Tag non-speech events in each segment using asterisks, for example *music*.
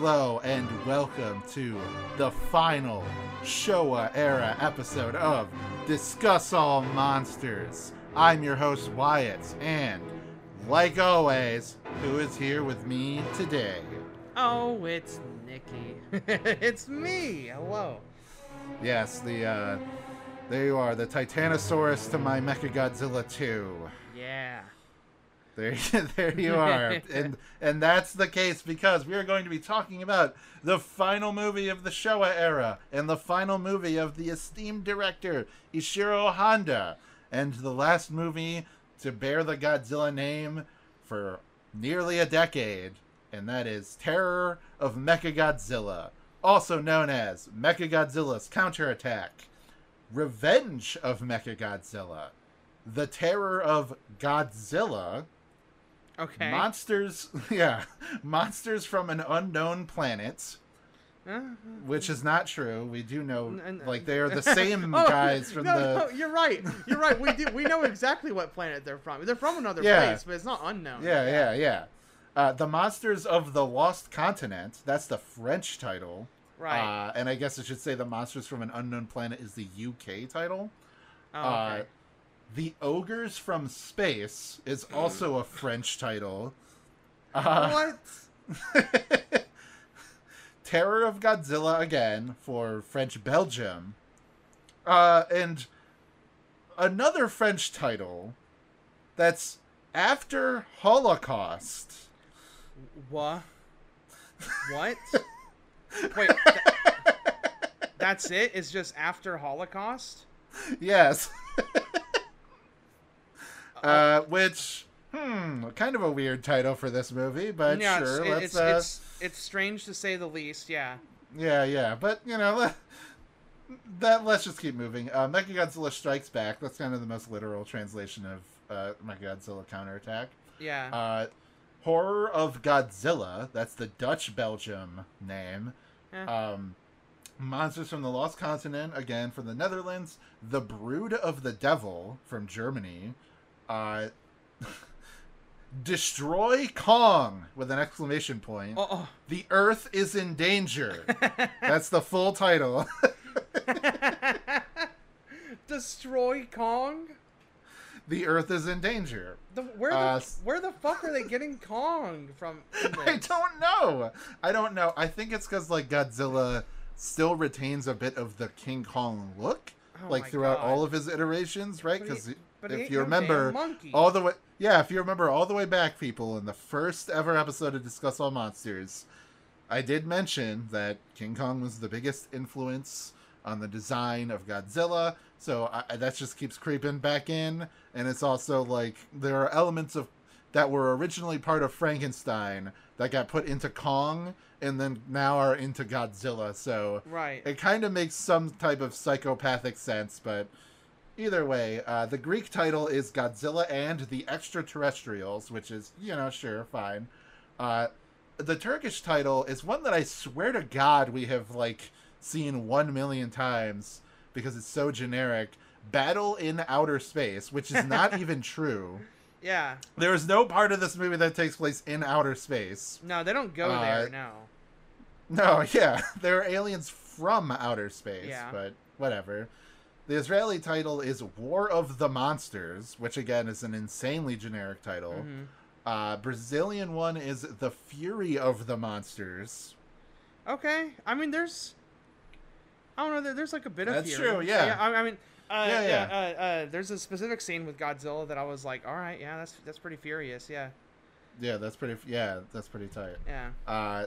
Hello and welcome to the final Showa era episode of Discuss All Monsters. I'm your host Wyatt, and like always, who is here with me today? Oh, it's Nikki. *laughs* it's me. Hello. Yes, the uh there you are, the Titanosaurus to my Mechagodzilla 2. There, *laughs* there you are, *laughs* and and that's the case because we are going to be talking about the final movie of the Showa era and the final movie of the esteemed director Ishiro Honda, and the last movie to bear the Godzilla name for nearly a decade, and that is Terror of Mechagodzilla, also known as Mechagodzilla's Counterattack, Revenge of Mechagodzilla, The Terror of Godzilla. Okay. Monsters, *laughs* yeah, monsters from an unknown planet, Uh, which is not true. We do know, like they are the same *laughs* oh, guys from no, the. No, you're right. You're right. We do. We know exactly what planet they're from. They're from another Yeah. place, but it's not unknown. Yeah, yeah, yeah. Uh, the monsters of the lost continent. That's the French title. Right. Uh, and I guess I should say the monsters from an unknown planet is the UK title. oh, Uh, okay. The ogres from space is also a French title. Uh, what? *laughs* Terror of Godzilla again for French Belgium. Uh, and another French title that's after Holocaust. What? What? *laughs* Wait. th- that's it? It's just after Holocaust? Yes. *laughs* uh, which, hmm, kind of a weird title for this movie, but yeah, sure, it's, let's. it's, uh, it's it's strange to say the least. Yeah. Yeah, yeah, but you know, *laughs* that let's just keep moving. Uh, Mechagodzilla Strikes Back. That's kind of the most literal translation of uh, Mechagodzilla Counterattack. Yeah. Uh, Horror of Godzilla. That's the Dutch Belgium name. Eh. Um, Monsters from the Lost Continent again from the Netherlands. The Brood of the Devil from Germany. Uh, Destroy Kong with an exclamation point. oh, The Earth is in danger. *laughs* That's the full title. *laughs* Destroy Kong? the Earth is in danger. The, where, Uh, the, where the fuck are they getting Kong from? *laughs* I don't know. I don't know. I think it's because like Godzilla still retains a bit of the King Kong look, Oh like throughout God. all of his iterations, right? Because but if you remember all the way, yeah, if you remember all the way back, people, in the first ever episode of Discuss All Monsters, I did mention that King Kong was the biggest influence on the design of Godzilla. So I, that just keeps creeping back in, and it's also like there are elements of that were originally part of Frankenstein that got put into Kong, and then now are into Godzilla. So Right. it kind of makes some type of psychopathic sense, but either way, uh, the Greek title is Godzilla and the Extraterrestrials, which is, you know, sure, fine. Uh, the Turkish title is one that I swear to God we have, like, seen one million times because it's so generic. Battle in Outer Space, which is not *laughs* even true. Yeah. There is no part of this movie that takes place in outer space. No, they don't go Uh, there. No. No, *laughs* yeah, there are aliens from outer space, Yeah. but whatever. The Israeli title is War of the Monsters, which again is an insanely generic title. Mhm. Uh, Brazilian one is The Fury of the Monsters. Okay. I mean, there's. I don't know. There's like a bit of. That's true, yeah. I, I mean. Uh, Yeah, yeah, yeah. Uh, uh, there's a specific scene with Godzilla that I was like, all right, yeah, that's that's pretty furious, yeah, Yeah, that's pretty. Yeah, that's pretty tight. yeah, Uh,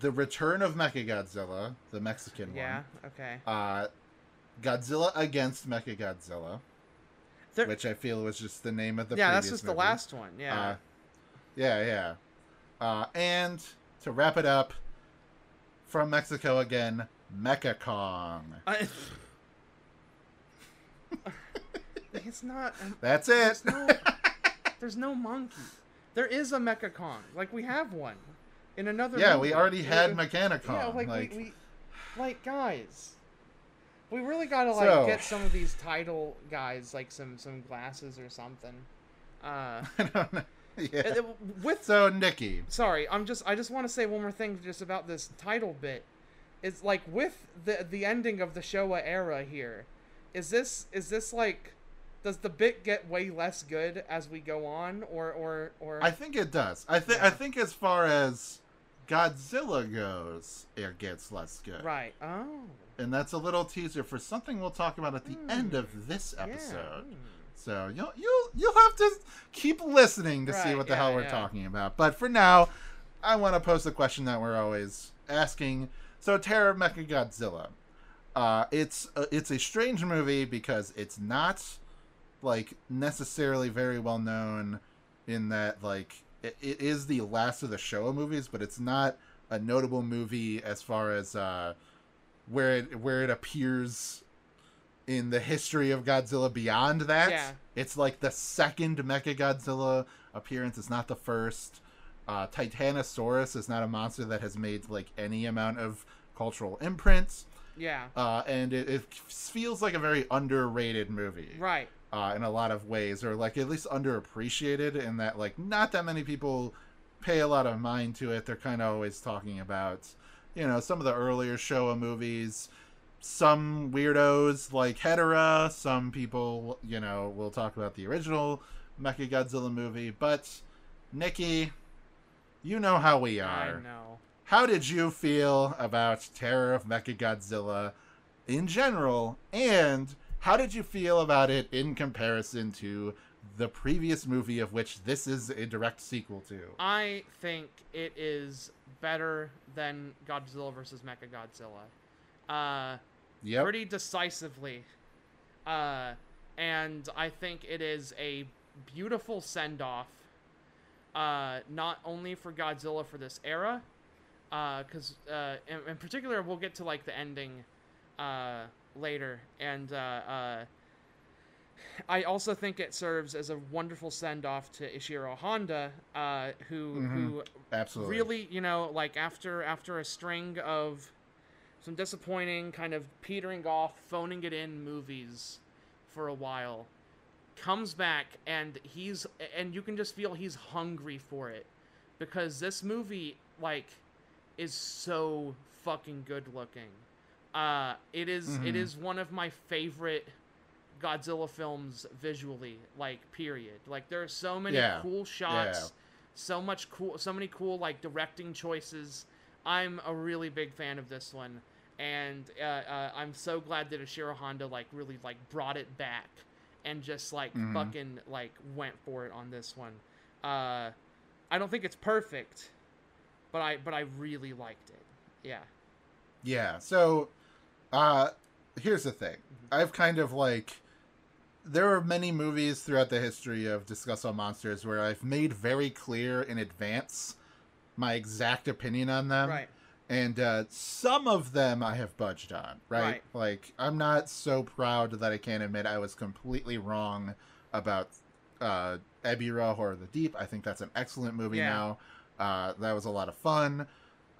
the Return of Mechagodzilla, the Mexican one. yeah, okay. Uh, Godzilla against Mechagodzilla, There- which I feel was just the name of the. yeah, that's just the last one. Yeah. Uh, yeah, yeah. Uh, and to wrap it up, from Mexico again, Mecha Kong. *laughs* I- it's not. um, That's it. There's no, *laughs* there's no monkey. There is a Mecha Kong. Like we have one in another. yeah, movie. we already had Mechani-Kong. Yeah, like, like we, we, like guys, we really gotta like So- get some of these title guys like some some glasses or something. Uh, *laughs* I don't know. yeah. Uh, With So Nikki, sorry, I'm just I just want to say one more thing just about this title bit. It's like with the the ending of the Showa era here. Is this is this like does the bit get way less good as we go on or or or I think it does. I think Yeah. I think as far as Godzilla goes, it gets less good. right. Oh. And that's a little teaser for something we'll talk about at the end Mm. of this Yeah. episode. mm. So you'll you'll you'll have to keep listening to see what the yeah, hell we're yeah. talking about. But for now, I want to pose the question that we're always asking. So Terror of Mecha Godzilla. Uh, it's a, it's a strange movie because it's not like necessarily very well known in that like it, it is the last of the Showa movies, but it's not a notable movie as far as uh, where it where it appears in the history of Godzilla beyond that. Yeah. It's like the second Mecha Godzilla appearance. It's not the first. Uh, Titanosaurus is not a monster that has made like any amount of cultural imprints, Yeah. uh, and it, it feels like a very underrated movie Right. Uh, in a lot of ways, or like at least underappreciated in that like not that many people pay a lot of mind to it. They're kind of always talking about, you know, some of the earlier Showa movies. Some weirdos like Hedorah. Some people, you know, will talk about the original Mecha Godzilla movie. But Nikki, you know how we are. I know. How did you feel about Terror of Mechagodzilla in general, and how did you feel about it in comparison to the previous movie of which this is a direct sequel to? I think it is better than Godzilla versus Mechagodzilla. Uh Yep. pretty decisively. Uh, and I think it is a beautiful send off, uh, not only for Godzilla for this era, because uh, in, in particular, we'll get to like the ending uh, later, and uh, uh, I also think it serves as a wonderful send off to Ishiro Honda, uh, who Mhm. who Absolutely. really you know like after after a string of some disappointing kind of petering off phoning it in movies for a while comes back and he's and you can just feel he's hungry for it because this movie like is so fucking good looking uh it is- it Mhm. is one of my favorite Godzilla films visually like period like there are so many Yeah. cool shots Yeah. so much cool so many cool like directing choices i'm a really big fan of this one and uh, uh, i'm so glad that Ishiro Honda like really like brought it back and just like Mhm. fucking like went for it on this one uh i don't think it's perfect but i but i really liked it yeah Yeah. So, uh, here's the thing. Mm-hmm. I've kind of like. There are many movies throughout the history of Discuss All Monsters where I've made very clear in advance my exact opinion on them. right and uh, some of them I have budged on, right? Right. Like I'm not so proud that I can't admit I was completely wrong about uh, Ebirah Horror of the Deep. I think that's an excellent movie Yeah. now. Uh, that was a lot of fun.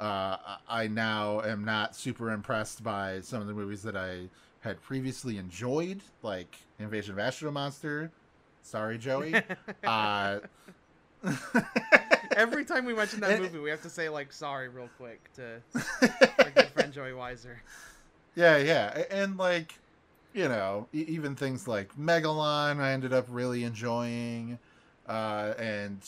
Uh, I now am not super impressed by some of the movies that I had previously enjoyed, like Invasion of Astro Monster. Sorry, Joey. *laughs* uh, *laughs* every time we mention that movie we have to say like sorry real quick to our good *laughs* friend joey weiser Yeah, yeah, and like, you know, even things like Megalon, I ended up really enjoying, uh, and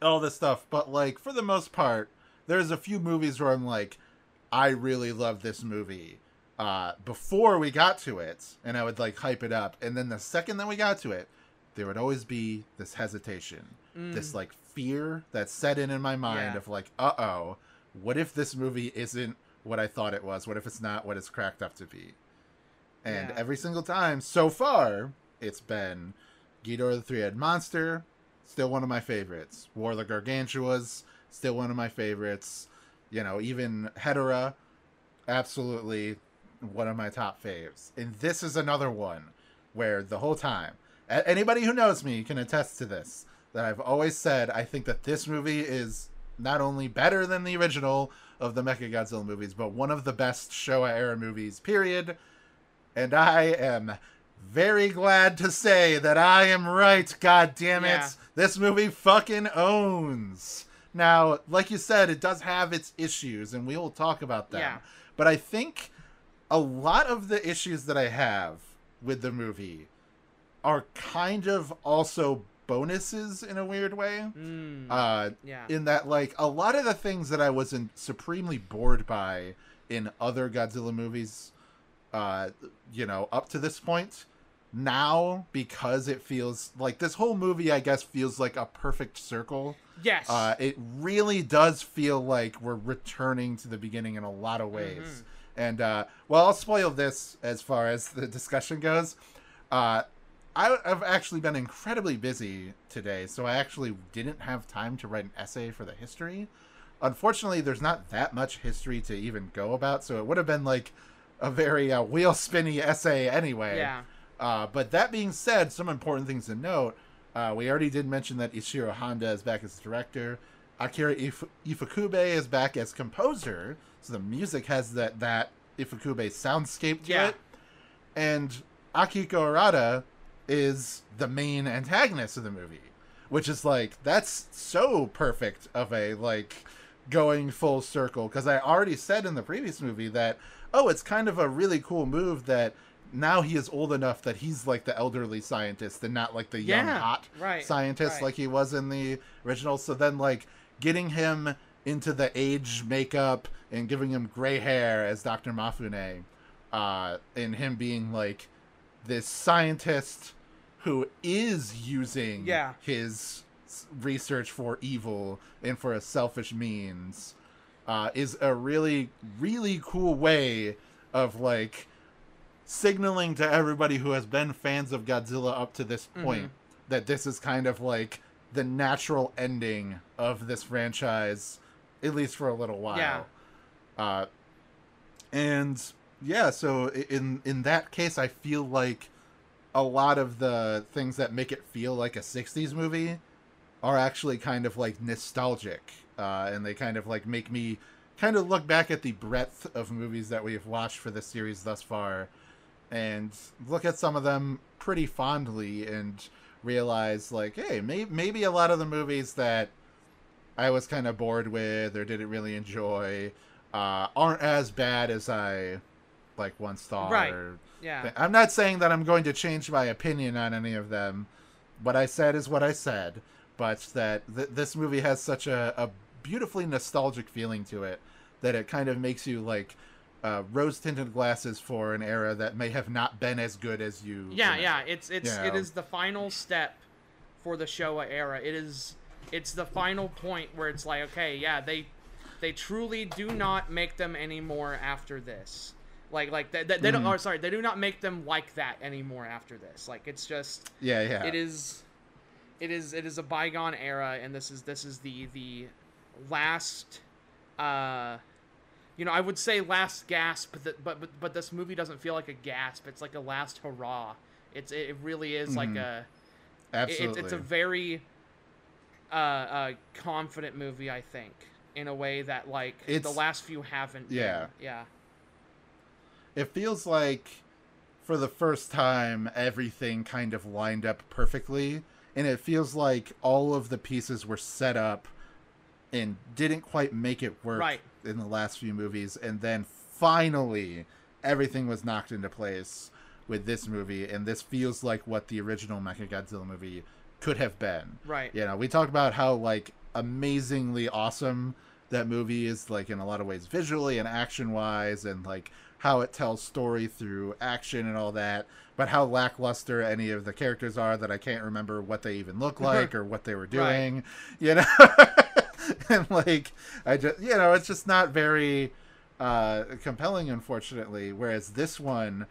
all this stuff. But like, for the most part, there's a few movies where I'm like, I really love this movie. Uh, before we got to it, and I would like hype it up, and then the second that we got to it, there would always be this hesitation, this Mm. like fear that set in in my mind Yeah. of like, uh oh, what if this movie isn't what I thought it was? What if it's not what it's cracked up to be? And Yeah. every single time so far, it's been Ghidorah the Three-Headed Monster, still one of my favorites. War of the Gargantuas, still one of my favorites. You know, even Hedorah, absolutely one of my top faves. And this is another one where the whole time, anybody who knows me can attest to this, that I've always said I think that this movie is not only better than the original of the Mecha Godzilla movies, but one of the best Showa era movies, period. And I am very glad to say that I am right. God damn it. Yeah. This movie fucking owns. Now, like you said, it does have its issues, and we will talk about them. Yeah. But I think a lot of the issues that I have with the movie are kind of also bonuses in a weird way. Mm, Uh, yeah. in that like a lot of the things that I wasn't supremely bored by in other Godzilla movies, uh, you know, up to this point, now because it feels like this whole movie, I guess, feels like a perfect circle. yes. Uh, it really does feel like we're returning to the beginning in a lot of ways. Mhm. And uh, well, I'll spoil this as far as the discussion goes. Uh, I, I've actually been incredibly busy today, so I actually didn't have time to write an essay for the history. Unfortunately, there's not that much history to even go about, so it would have been like a very uh, wheel spinny essay anyway. yeah. Uh, but that being said, some important things to note. Uh, we already did mention that Ishiro Honda is back as director. Akira If- Ifukube is back as composer. So the music has that that Ifukube soundscape to Yeah. it. And Akihiko Hirata is the main antagonist of the movie, which is like that's so perfect of a like going full circle because I already said in the previous movie that oh, it's kind of a really cool move that now he is old enough that he's like the elderly scientist and not like the young Yeah, hot right, scientist right. like he was in the original. So then like getting him into the age makeup and giving him gray hair as Dr. Mafune, uh, and him being like this scientist who is using Yeah. his research for evil and for a selfish means uh, is a really really cool way of like signaling to everybody who has been fans of Godzilla up to this point that this is kind of like the natural ending of this franchise at least for a little while. Yeah. uh, and yeah so in in that case i feel like a lot of the things that make it feel like a 60s movie are actually kind of like nostalgic uh, and they kind of like make me kind of look back at the breadth of movies that we've watched for this series thus far and look at some of them pretty fondly and realize like hey may- maybe a lot of the movies that i was kind of bored with or didn't really enjoy uh, aren't as bad as i like once thought Right. or Yeah. I'm not saying that I'm going to change my opinion on any of them. What I said is what I said, but that th- this movie has such a, a beautifully nostalgic feeling to it that it kind of makes you like uh, rose tinted glasses for an era that may have not been as good as you. Yeah, yeah. It's it's You it is the final step for the Showa era. It is it's the final point where it's like, okay, yeah, they they truly do not make them anymore after this. Like like they, they, they don't. Mhm. Or sorry, they do not make them like that anymore after this. Like it's just Yeah, yeah. it is it is it is a bygone era and this is this is the the last uh you know i would say last gasp but, th- but but but this movie doesn't feel like a gasp it's like a last hurrah it's it really is like Mhm. a Absolutely. it's, it's a very uh, uh confident movie i think in a way that like the last few haven't been. Yeah. yeah it feels like for the first time everything kind of lined up perfectly and it feels like all of the pieces were set up and didn't quite make it work Right. In the last few movies and then finally everything was knocked into place with this movie and this feels like what the original Mechagodzilla movie could have been. Right. You know we talk about how like amazingly awesome that movie is like in a lot of ways visually and action wise and like how it tells story through action and all that but how lackluster any of the characters are that i can't remember what they even look *laughs* like or what they were doing you know *laughs* *laughs* and like i just you know it's just not very uh compelling unfortunately. Whereas this one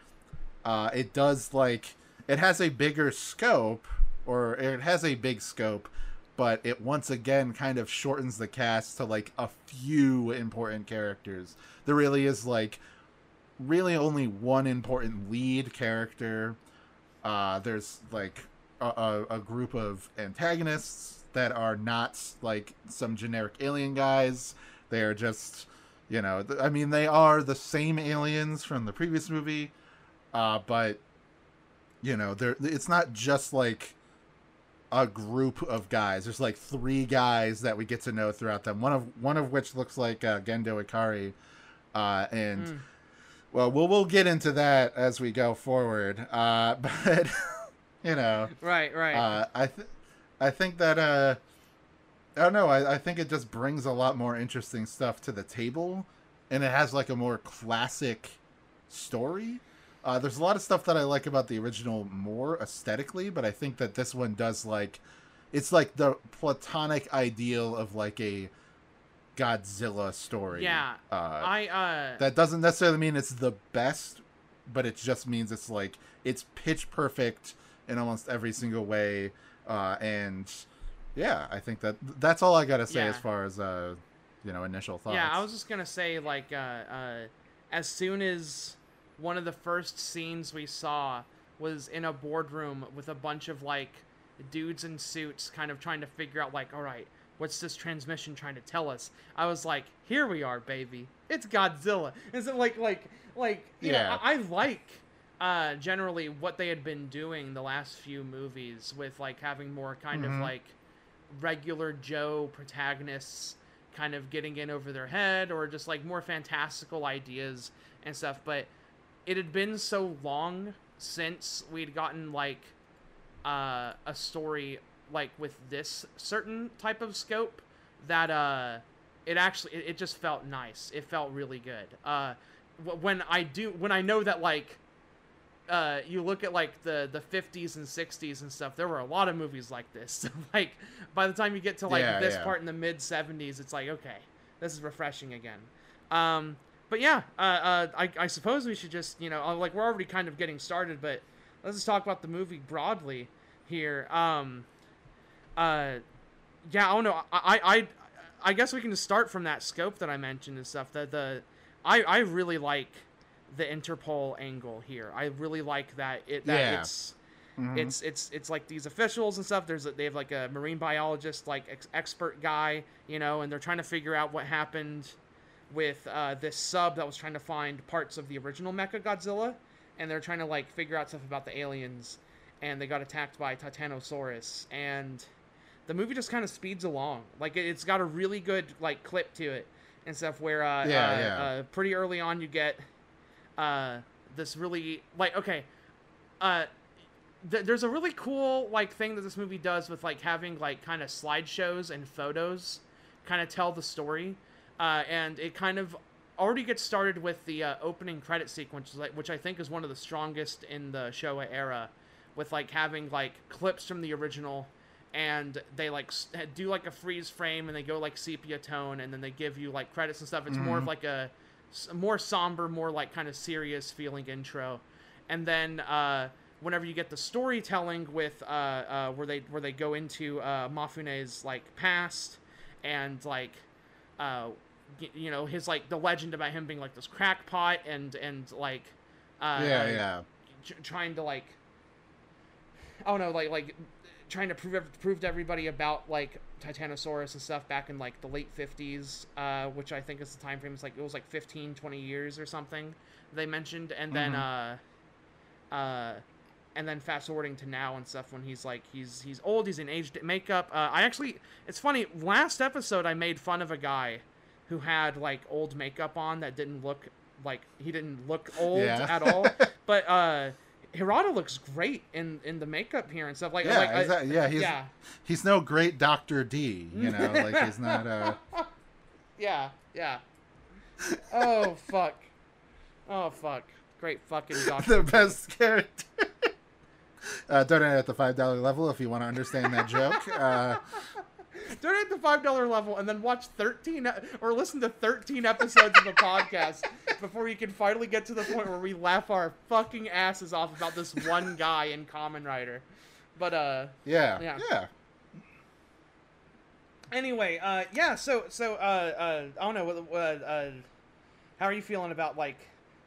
uh it does like it has a bigger scope or it has a big scope but it once again kind of shortens the cast to like a few important characters. There really is like really only one important lead character. Uh there's like a, a, a group of antagonists that are not like some generic alien guys they are just you know th- i mean they are the same aliens from the previous movie uh but you know, there it's not just like a group of guys. There's like three guys that we get to know throughout them. One of one of which looks like uh, Gendo Ikari, uh, and Mm. well, we'll we'll get into that as we go forward. Uh, *laughs* but you know, Right, right. uh, I th- I think that uh, I don't know. I, I think it just brings a lot more interesting stuff to the table, and it has like a more classic story. Uh, there's a lot of stuff that I like about the original more aesthetically, but I think that this one does like it's like the platonic ideal of like a Godzilla story. Yeah, Uh, I uh that doesn't necessarily mean it's the best, but it just means it's like it's pitch perfect in almost every single way. Uh, and yeah, I think that that's all I gotta say Yeah. as far as uh, you know, initial thoughts. Yeah, I was just gonna say like uh, uh, as soon as one of the first scenes we saw was in a boardroom with a bunch of like dudes in suits, kind of trying to figure out like, all right, what's this transmission trying to tell us? I was like, here we are, baby, it's Godzilla. And so like like like you Yeah. know, I, I like. Uh, generally, what they had been doing the last few movies with like having more kind Mhm. of like regular Joe protagonists kind of getting in over their head or just like more fantastical ideas and stuff. But it had been so long since we'd gotten like uh, a story like with this certain type of scope that uh, it actually it, it just felt nice. It felt really good. Uh, when I do when I know that like uh, you look at like the the 50s and 60s and stuff there were a lot of movies like this. *laughs* Like by the time you get to like Yeah, this yeah. part in the mid 70s it's like okay this is refreshing again. Um but yeah uh, uh I, I suppose we should just you know uh, like we're already kind of getting started but let's just talk about the movie broadly here. Um uh yeah i don't know i i i, I guess we can just start from that scope that i mentioned and stuff. That the i i really like the interpol angle here i really like that it that Yeah. it's Mhm. it's it's it's like these officials and stuff there's a, they have like a marine biologist like ex- expert guy you know and they're trying to figure out what happened with uh, this sub that was trying to find parts of the original mecha godzilla and they're trying to like figure out stuff about the aliens and they got attacked by titanosaurus and the movie just kind of speeds along like it, it's got a really good like clip to it and stuff where uh, Yeah, uh, yeah. uh pretty early on you get uh this really like okay uh th- there's a really cool like thing that this movie does with like having like kind of slideshows and photos kind of tell the story uh, and it kind of already gets started with the uh, opening credit sequence like which i think is one of the strongest in the showa era with like having like clips from the original and they like do like a freeze frame and they go like sepia tone and then they give you like credits and stuff it's more of Mhm. like a more somber more like kind of serious feeling intro and then uh, whenever you get the storytelling with uh, uh, where they where they go into uh, Mafune's like past and like uh, you know his like the legend about him being like this crackpot and and like uh, yeah, yeah. trying to like oh no like like trying to prove prove to everybody about like Titanosaurus and stuff back in like the late 50s uh, which I think is the time frame it's like it was like 15 20 years or something they mentioned. And then uh uh and then fast forwarding to now and stuff when he's like he's he's old he's in aged makeup. Uh, I actually it's funny last episode I made fun of a guy who had like old makeup on that didn't look like he didn't look old Yeah. at all. *laughs* But uh Hirata looks great in in the makeup here and stuff like Yeah, like exactly. yeah, he's yeah he's no great Doctor D, you know, like he's not uh *laughs* yeah yeah oh fuck oh fuck great fucking *laughs* doctor the best character. Uh, donate at the five dollar level if you want to understand that joke. Uh, *laughs* donate the five dollar level and then watch 13 e- or listen to 13 episodes of the podcast before you can finally get to the point where we laugh our fucking asses off about this one guy in Kamen Rider. But uh yeah, Yeah. yeah, anyway uh yeah so so uh uh i don't know uh, uh how are you feeling about like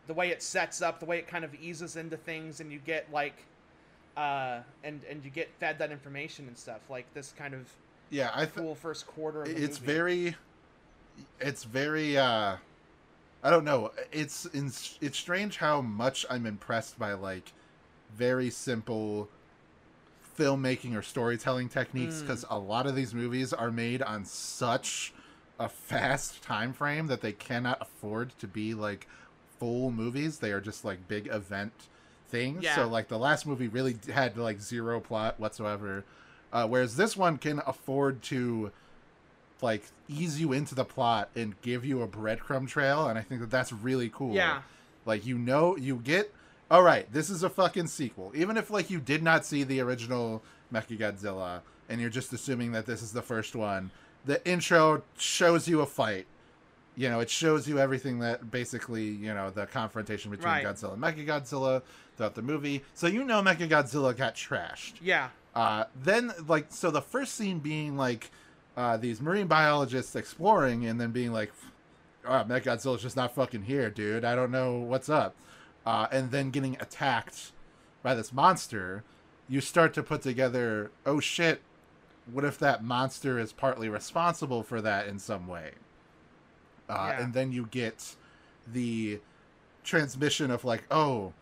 the way it sets up the way it kind of eases into things and you get like uh and and you get fed that information and stuff like this kind of yeah. I th- cool first quarter of the it's movie. very it's very uh i don't know it's in, it's strange how much i'm impressed by like very simple filmmaking or storytelling techniques Mm. because a lot of these movies are made on such a fast time frame that they cannot afford to be like full movies they are just like big event things Yeah. so like the last movie really had like zero plot whatsoever uh, whereas this one can afford to like ease you into the plot and give you a breadcrumb trail and i think that that's really cool Yeah. like you know you get all right this is a fucking sequel even if like you did not see the original mechagodzilla and you're just assuming that this is the first one the intro shows you a fight you know it shows you everything that basically you know the confrontation between Right. godzilla and mechagodzilla throughout the movie so you know mechagodzilla got trashed Yeah. Uh, then like so the first scene being like uh, these marine biologists exploring and then being like oh, Mechagodzilla's just not fucking here, dude. I don't know what's up. Uh, and then getting attacked by this monster, you start to put together, oh shit, what if that monster is partly responsible for that in some way? Uh, Yeah. And then you get the transmission of like, oh,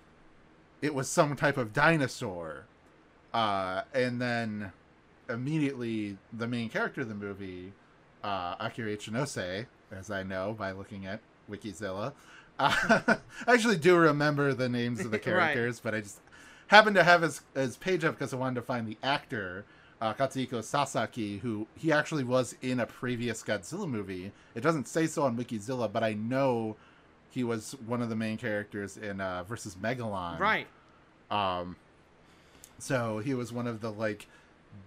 it was some type of dinosaur. Uh, and then immediately the main character of the movie, uh, Akira Ichinose, as I know by looking at Wikizilla, uh, *laughs* I actually do remember the names of the *laughs* Right. characters, but I just happened to have his, his page up because I wanted to find the actor, uh, Katsuhiko Sasaki, who he actually was in a previous Godzilla movie. It doesn't say so on Wikizilla, but I know he was one of the main characters in uh, versus Megalon. Right. Um, so he was one of the like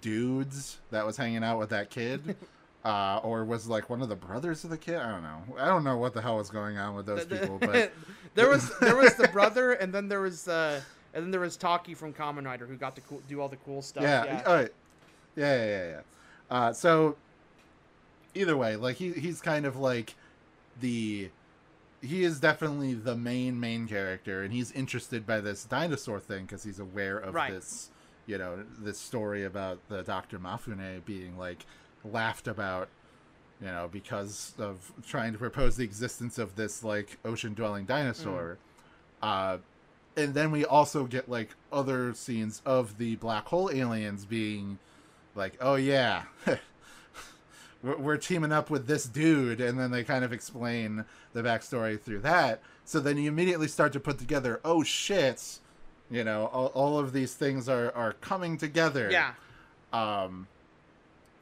dudes that was hanging out with that kid, *laughs* uh, or was like one of the brothers of the kid. I don't know. I don't know what the hell was going on with those people, *laughs* but there was there was the brother, and then there was uh, and then there was Taki from Kamen Rider who got to cool, do all the cool stuff. yeah, Yeah. yeah, yeah, yeah, yeah. Uh, so either way, like he he's kind of like the he is definitely the main main character, and he's interested by this dinosaur thing because he's aware of Right. this, you know, this story about the Doctor Mafune being like laughed about, you know, because of trying to propose the existence of this like ocean dwelling dinosaur. Uh, and then we also get like other scenes of the black hole aliens being like, oh yeah, *laughs* we're, teaming up with this dude, and then they kind of explain the backstory through that. So then you immediately start to put together, oh shit, you know, all, all of these things are are coming together. yeah. Um,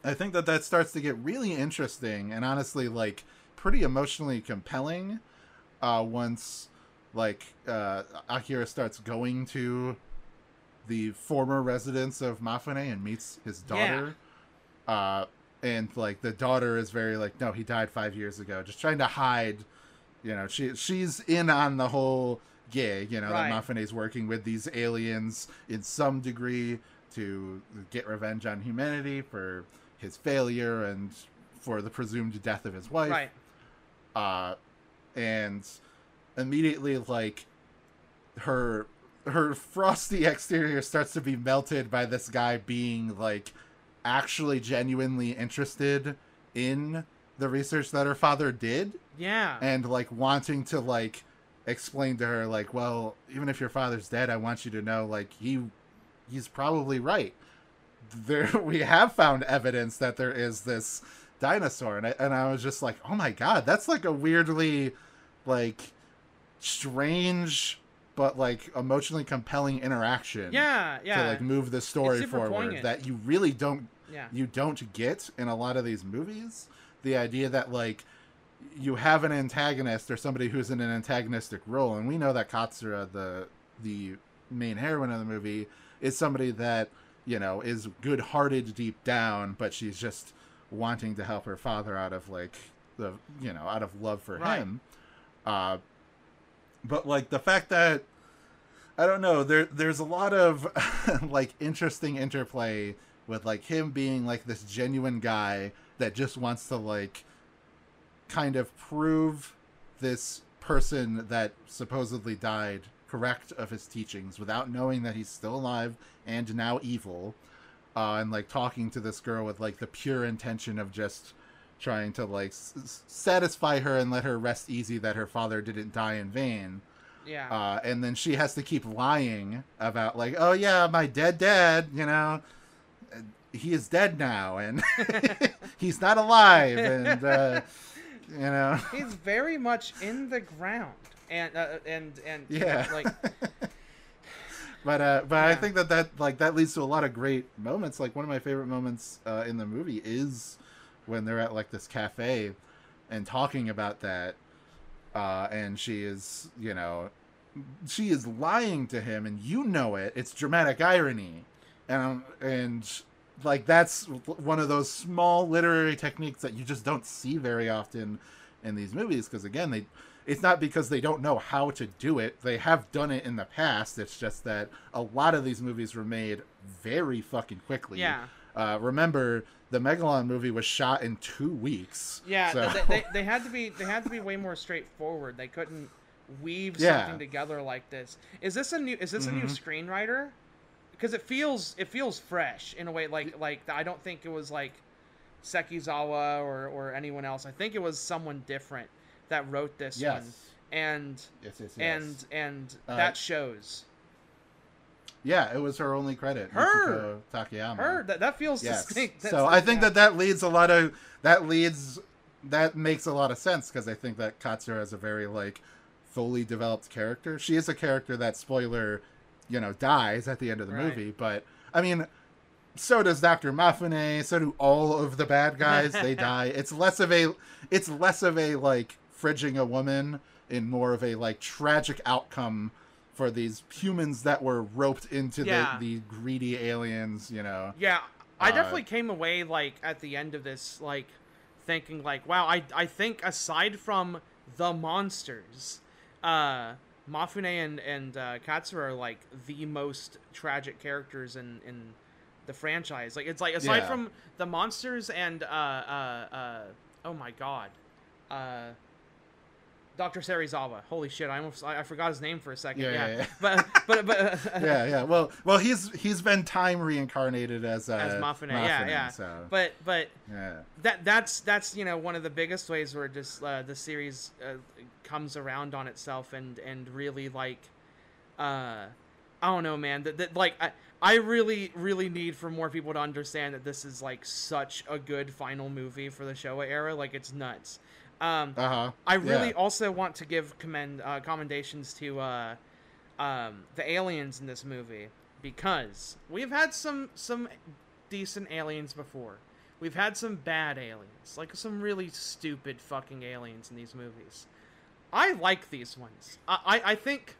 I think that that starts to get really interesting and honestly, like, pretty emotionally compelling. Uh, once like uh, Akira starts going to the former residence of Mafune and meets his daughter. Uh, and like the daughter is very like, no, he died five years ago, just trying to hide. You know, she she's in on the whole gig. You know Right. that Mafune's working with these aliens in some degree to get revenge on humanity for his failure and for the presumed death of his wife Right. uh and immediately like her her frosty *laughs* exterior starts to be melted by this guy being like actually genuinely interested in the research that her father did. Yeah. and like wanting to like explain to her like well even if your father's dead i want you to know like he he's probably right. There *laughs* we have found evidence that there is this dinosaur. And I, and I was just like oh my god that's like a weirdly like strange but like emotionally compelling interaction yeah. Yeah. to like move the story forward poignant. that you really don't yeah. you don't get in a lot of these movies the idea that like you have an antagonist or somebody who's in an antagonistic role and we know that katsura the the main heroine of the movie is somebody that you know is good-hearted deep down but she's just wanting to help her father out of like the you know out of love for Right. him uh but like the fact that I don't know. There, there's a lot of *laughs* like interesting interplay with like him being like this genuine guy that just wants to like kind of prove this person that supposedly died correct of his teachings without knowing that he's still alive and now evil uh, and like talking to this girl with like the pure intention of just trying to like s- satisfy her and let her rest easy that her father didn't die in vain. Yeah. Uh, and then she has to keep lying about like, oh yeah, my dead dad, you know, he is dead now, and *laughs* he's not alive, and uh, you know, *laughs* He's very much in the ground, and uh, and and you know, yeah, like *laughs* but uh, but I think that that like that leads to a lot of great moments. Like one of my favorite moments uh, in the movie is when they're at like this cafe and talking about that, uh, and she is you know she is lying to him, and you know it. It's dramatic irony, and and like that's one of those small literary techniques that you just don't see very often in these movies because again they it's not because they don't know how to do it they have done it in the past it's just that a lot of these movies were made very fucking quickly Yeah. uh, remember the megalon movie was shot in two weeks yeah, so- they, *laughs* they, they had to be they had to be way more straightforward. They couldn't weave Yeah. something together like this. Is this a new is this a new Mhm. screenwriter? Because it feels it feels fresh in a way. Like like I don't think it was like Sekizawa or or anyone else. I think it was someone different that wrote this yes one, and yes yes, yes. and and Uh, that shows yeah it was her only credit Her! Takayama her. That that feels yes distinct. That's so like- i think yeah. that that leads a lot of that leads that makes a lot of sense because i think that katsura is a very like fully developed character she is a character that spoiler you know dies at the end of the Right. movie but i mean so does dr mafune so do all of the bad guys they *laughs* die it's less of a it's less of a like fridging a woman in more of a like tragic outcome for these humans that were roped into Yeah. the, the greedy aliens you know Yeah, I Uh, definitely came away like at the end of this like thinking like, wow, I I think aside from the monsters, uh Mafune and and uh, Katsura are like the most tragic characters in in the franchise. Like it's like aside Yeah. from the monsters and uh uh uh oh my god. Uh Dr. Serizawa. Holy shit, I almost I, forgot his name for a second. Yeah, Yeah. yeah, yeah. *laughs* But but but uh, *laughs* yeah, yeah. Well, well, he's he's been time reincarnated as uh, As Mafune, yeah, yeah. So but but yeah, that that's that's you know one of the biggest ways where just uh, the series uh, comes around on itself and and really like uh I don't know man that, that like I I really really need for more people to understand that this is like such a good final movie for the Showa era like it's nuts um uh huh. I really Yeah. also want to give commend uh, commendations to uh, um, the aliens in this movie because we've had some some decent aliens before. We've had some bad aliens, like some really stupid fucking aliens in these movies. I like these ones. I I, I think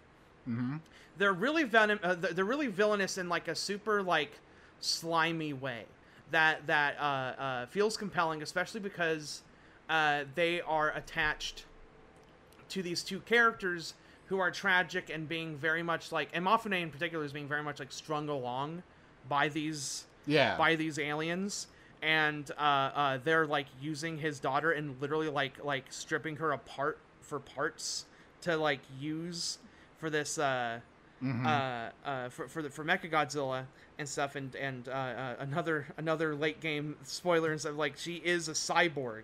hmm they're really venom uh, they're they're really villainous in like a super like slimy way that that uh, uh, feels compelling especially because uh, they are attached to these two characters who are tragic and being very much like and Mafune in particular is being very much like strung along by these Yeah. by these aliens and uh, uh, they're like using his daughter and literally like like stripping her apart for parts to like use for this uh, Mhm. uh, uh, for for the for Mechagodzilla and stuff, and and uh, uh, another another late game spoiler and stuff. Like she is a cyborg,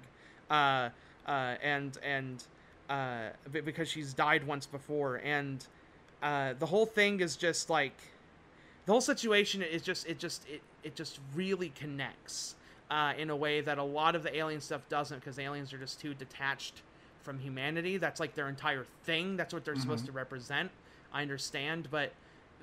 uh, uh, and and uh, because she's died once before, and uh, the whole thing is just like the whole situation is just it just it it just really connects uh, in a way that a lot of the alien stuff doesn't, because aliens are just too detached from humanity. That's like their entire thing. That's what they're supposed to represent. I understand, but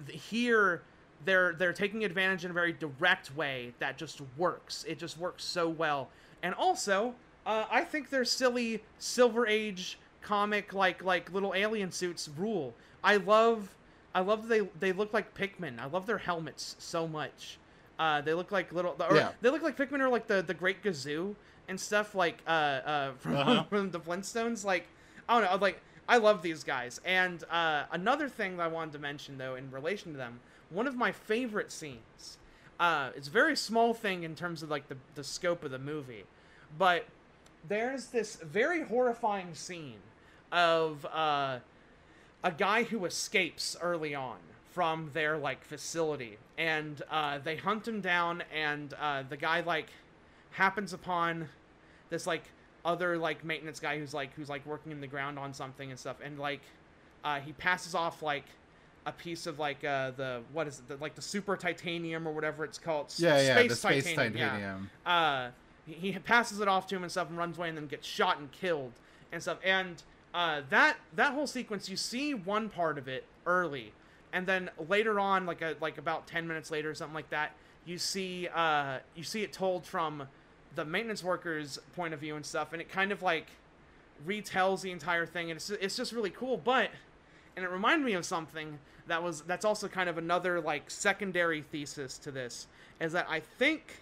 th- here they're they're taking advantage in a very direct way that just works. It just works so well. And also, uh, I think their silly Silver Age comic like like little alien suits rule. I love I love that they they look like Pikmin. I love their helmets so much. Uh, they look like little. Or Yeah. They look like Pikmin or like the the Great Gazoo and stuff like uh uh *laughs* from, Uh-huh. from the Flintstones. Like I don't know. Like I love these guys. And uh, another thing that I wanted to mention though in relation to them, one of my favorite scenes. Uh, it's a very small thing in terms of like the the scope of the movie, but there's this very horrifying scene of uh, a guy who escapes early on from their like facility. And uh, they hunt him down and uh, the guy like happens upon this like other like maintenance guy who's like who's like working in the ground on something and stuff. And like uh, he passes off like a piece of like uh, the what is it the, like the super titanium or whatever it's called. Yeah, yeah, the space space titanium, yeah. uh, he, he passes it off to him and stuff and runs away and then gets shot and killed and stuff. And uh, that that whole sequence you see one part of it early. And then later on like a, like about 10 minutes later or something like that you see uh, you see it told from the maintenance workers point of view and stuff. And it kind of like retells the entire thing. And it's, it's just really cool. But and it reminded me of something that was that's also kind of another like secondary thesis to this is that i think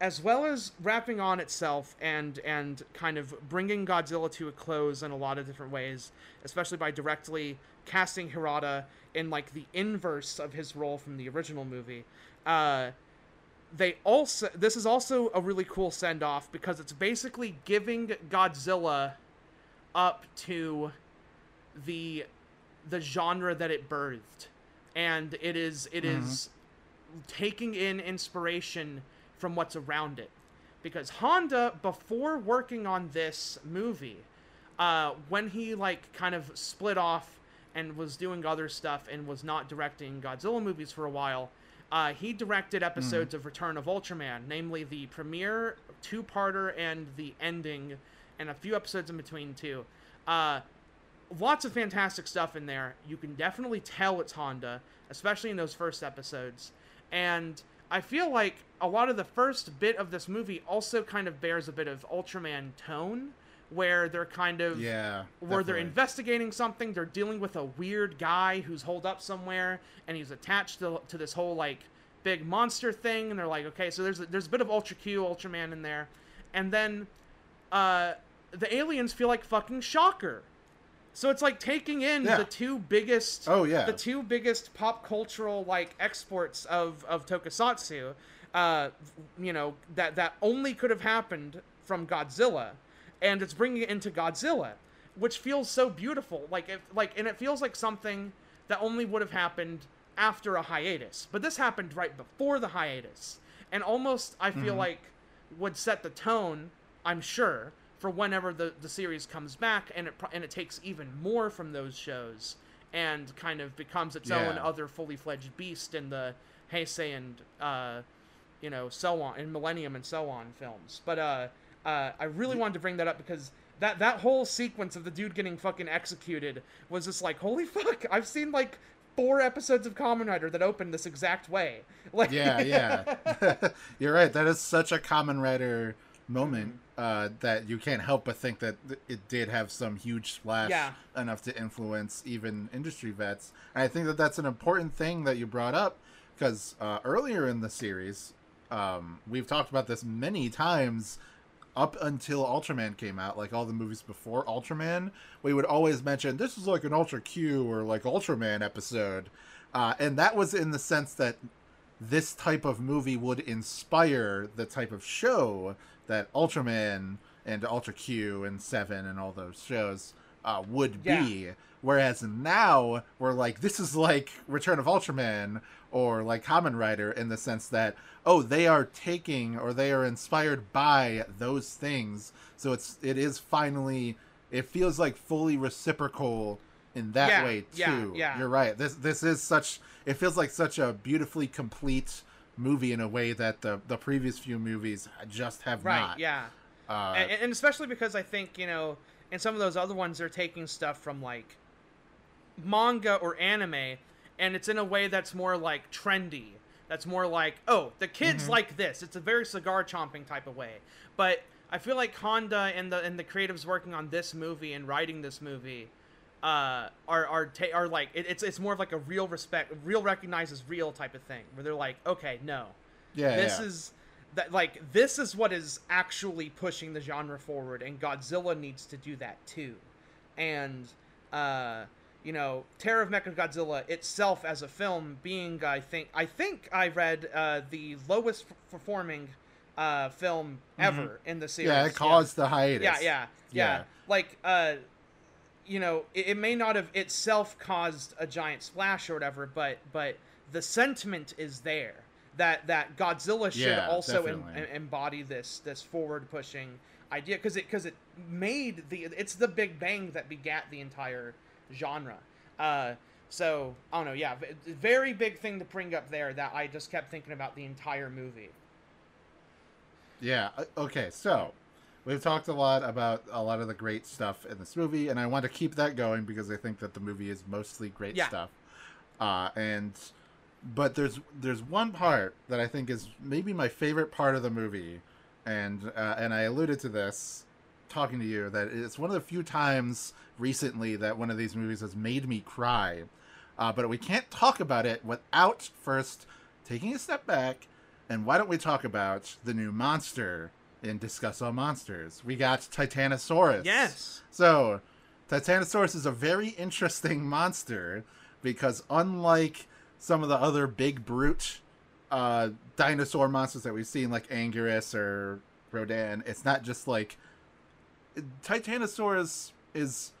as well as wrapping on itself and and kind of bringing Godzilla to a close in a lot of different ways, especially by directly casting Hirata in like the inverse of his role from the original movie. Uh, they also this is also a really cool send off because it's basically giving Godzilla up to the the genre that it birthed, and it is it is taking in inspiration from what's around it. Because Honda, before working on this movie, uh, when he like kind of split off and was doing other stuff and was not directing Godzilla movies for a while, uh, he directed episodes of Return of Ultraman, namely the premiere, two-parter, and the ending, and a few episodes in between too. Uh, lots of fantastic stuff in there. You can definitely tell it's Honda, especially in those first episodes. And I feel like a lot of the first bit of this movie also kind of bears a bit of Ultraman tone, where they're kind of Yeah. where they're investigating something. They're dealing with a weird guy who's holed up somewhere, and he's attached to, to this whole like big monster thing. And they're like, okay, so there's a, there's a bit of Ultra Q, Ultraman in there, and then uh, the aliens feel like fucking Shocker. So it's like taking in Yeah. the two biggest Oh, yeah. the two biggest pop cultural like exports of of tokusatsu uh you know that that only could have happened from Godzilla. And it's bringing it into Godzilla which feels so beautiful. Like if like and it feels like something that only would have happened after a hiatus. But this happened right before the hiatus. And almost I feel like would set the tone I'm sure for whenever the, the series comes back and it and it takes even more from those shows and kind of becomes its own other fully fledged beast in the Heisei and uh, you know so on in Millennium and so on films. But uh, uh, I really wanted to bring that up because that that whole sequence of the dude getting fucking executed was just like holy fuck! I've seen like four episodes of Kamen Rider that open this exact way. *laughs* Like yeah, yeah. *laughs* *laughs* You're right. That is such a Kamen Rider moment uh, that you can't help but think that it did have some huge splash Yeah. enough to influence even industry vets. And I think that that's an important thing that you brought up because uh, earlier in the series, um, we've talked about this many times. Up until Ultraman came out, like all the movies before Ultraman, we would always mention this is like an Ultra Q or like Ultraman episode, uh, and that was in the sense that this type of movie would inspire the type of show that Ultraman and Ultra Q and Seven and all those shows uh, would be. Whereas now we're like, this is like Return of Ultraman or like Kamen Rider in the sense that oh, they are taking or they are inspired by those things. So it's it is finally it feels like fully reciprocal in that Yeah, way yeah, too. yeah. You're right. This this is such it feels like such a beautifully complete movie in a way that the the previous few movies just have right, not. yeah. Uh, and, and especially because I think you know in some of those other ones they're taking stuff from like manga or anime, and it's in a way that's more like trendy. That's more like oh the kids like this. It's a very cigar chomping type of way. But I feel like Honda and the and the creatives working on this movie and writing this movie. Uh, are are ta- are like it, it's it's more of like a real respect, real recognizes real type of thing where they're like, okay, no, yeah, this yeah. is that like this is what is actually pushing the genre forward and godzilla needs to do that too and uh you know terror of mechagodzilla itself as a film being i think i think i read uh the lowest f- performing uh film ever in the series Mm-hmm. yeah, it caused the hiatus. yeah, yeah, yeah, Yeah. Like, uh, you know, it, it may not have itself caused a giant splash or whatever, but but the sentiment is there that that Godzilla should Yeah, also em- em- embody this this forward pushing idea because it because it made the it's the Big Bang that begat the entire genre. Uh, so I don't know. Yeah, very big thing to bring up there that I just kept thinking about the entire movie. Yeah. uh, Okay. So we've talked a lot about a lot of the great stuff in this movie, and I want to keep that going because I think that the movie is mostly great Yeah. stuff. Uh, and but there's there's one part that I think is maybe my favorite part of the movie, and uh, and I alluded to this talking to you that it's one of the few times recently that one of these movies has made me cry. Uh, but we can't talk about it without first taking a step back. And why don't we talk about the new monster in Discuss All Monsters? We got Titanosaurus. Yes. So, Titanosaurus is a very interesting *laughs* monster because, unlike some of the other big brute uh, dinosaur monsters that we've seen, like Anguirus or Rodan, it's not just like. Titanosaurus is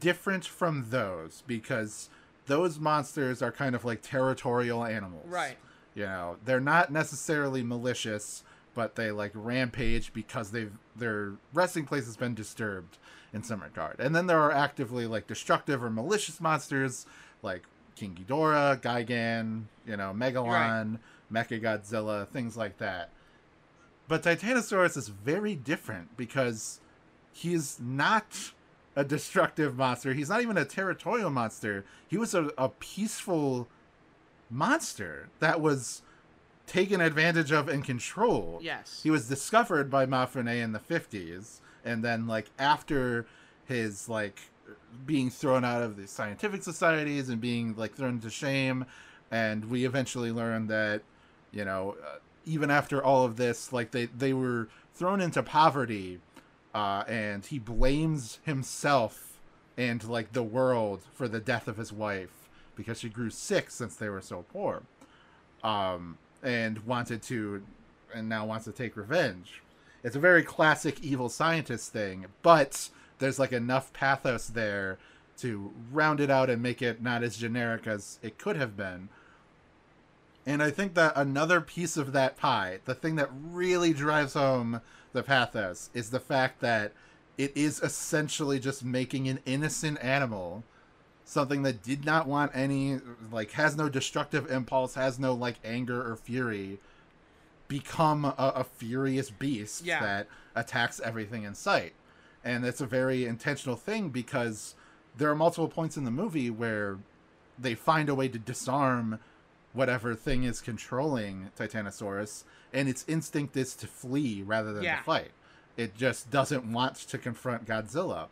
different from those because those monsters are kind of like territorial animals. Right. You know, they're not necessarily malicious, but they like rampage because they've their resting place has been disturbed in some regard. And then there are actively like destructive or malicious monsters like King Ghidorah, Gigan, you know, Megalon, Mechagodzilla, things like that. But Titanosaurus is very different because he's not a destructive monster. He's not even a territorial monster. He was a, a peaceful monster that was taken advantage of and controlled. Yes. He was discovered by Mafune in the 50s and then like after his like being thrown out of the scientific societies and being like thrown to shame and we eventually learned that you know uh, even after all of this like they they were thrown into poverty uh and he blames himself and like the world for the death of his wife because she grew sick since they were so poor um and wanted to and now wants to take revenge. It's a very classic evil scientist thing but there's like enough pathos there to round it out and make it not as generic as it could have been. And i think that another piece of that pie the thing that really drives home the pathos is the fact that it is essentially just making an innocent animal something that did not want any like has no destructive impulse has no like anger or fury become a, a furious beast Yeah. that attacks everything in sight and it's a very intentional thing because there are multiple points in the movie where they find a way to disarm whatever thing is controlling Titanosaurus, and its instinct is to flee rather than Yeah. to fight. It just doesn't want to confront Godzilla,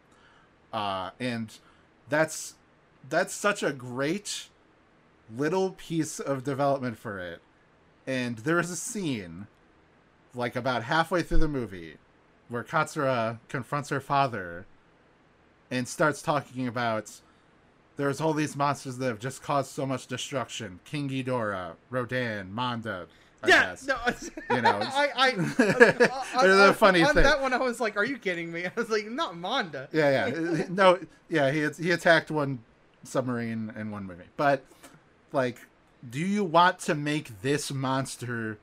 uh, and that's that's such a great little piece of development for it. And there is a scene, like about halfway through the movie, where Katsura confronts her father and starts talking about there's all these monsters that have just caused so much destruction. King Ghidorah, Rodan, Manda. I yeah, guess. no, *laughs* You know, I, I, *laughs* a on- funny on thing. that one, I was like, "Are you kidding me?" *laughs* I was like, "Not Manda." Yeah, yeah. no, yeah, he he attacked one submarine in one movie. But like do you want to make this monster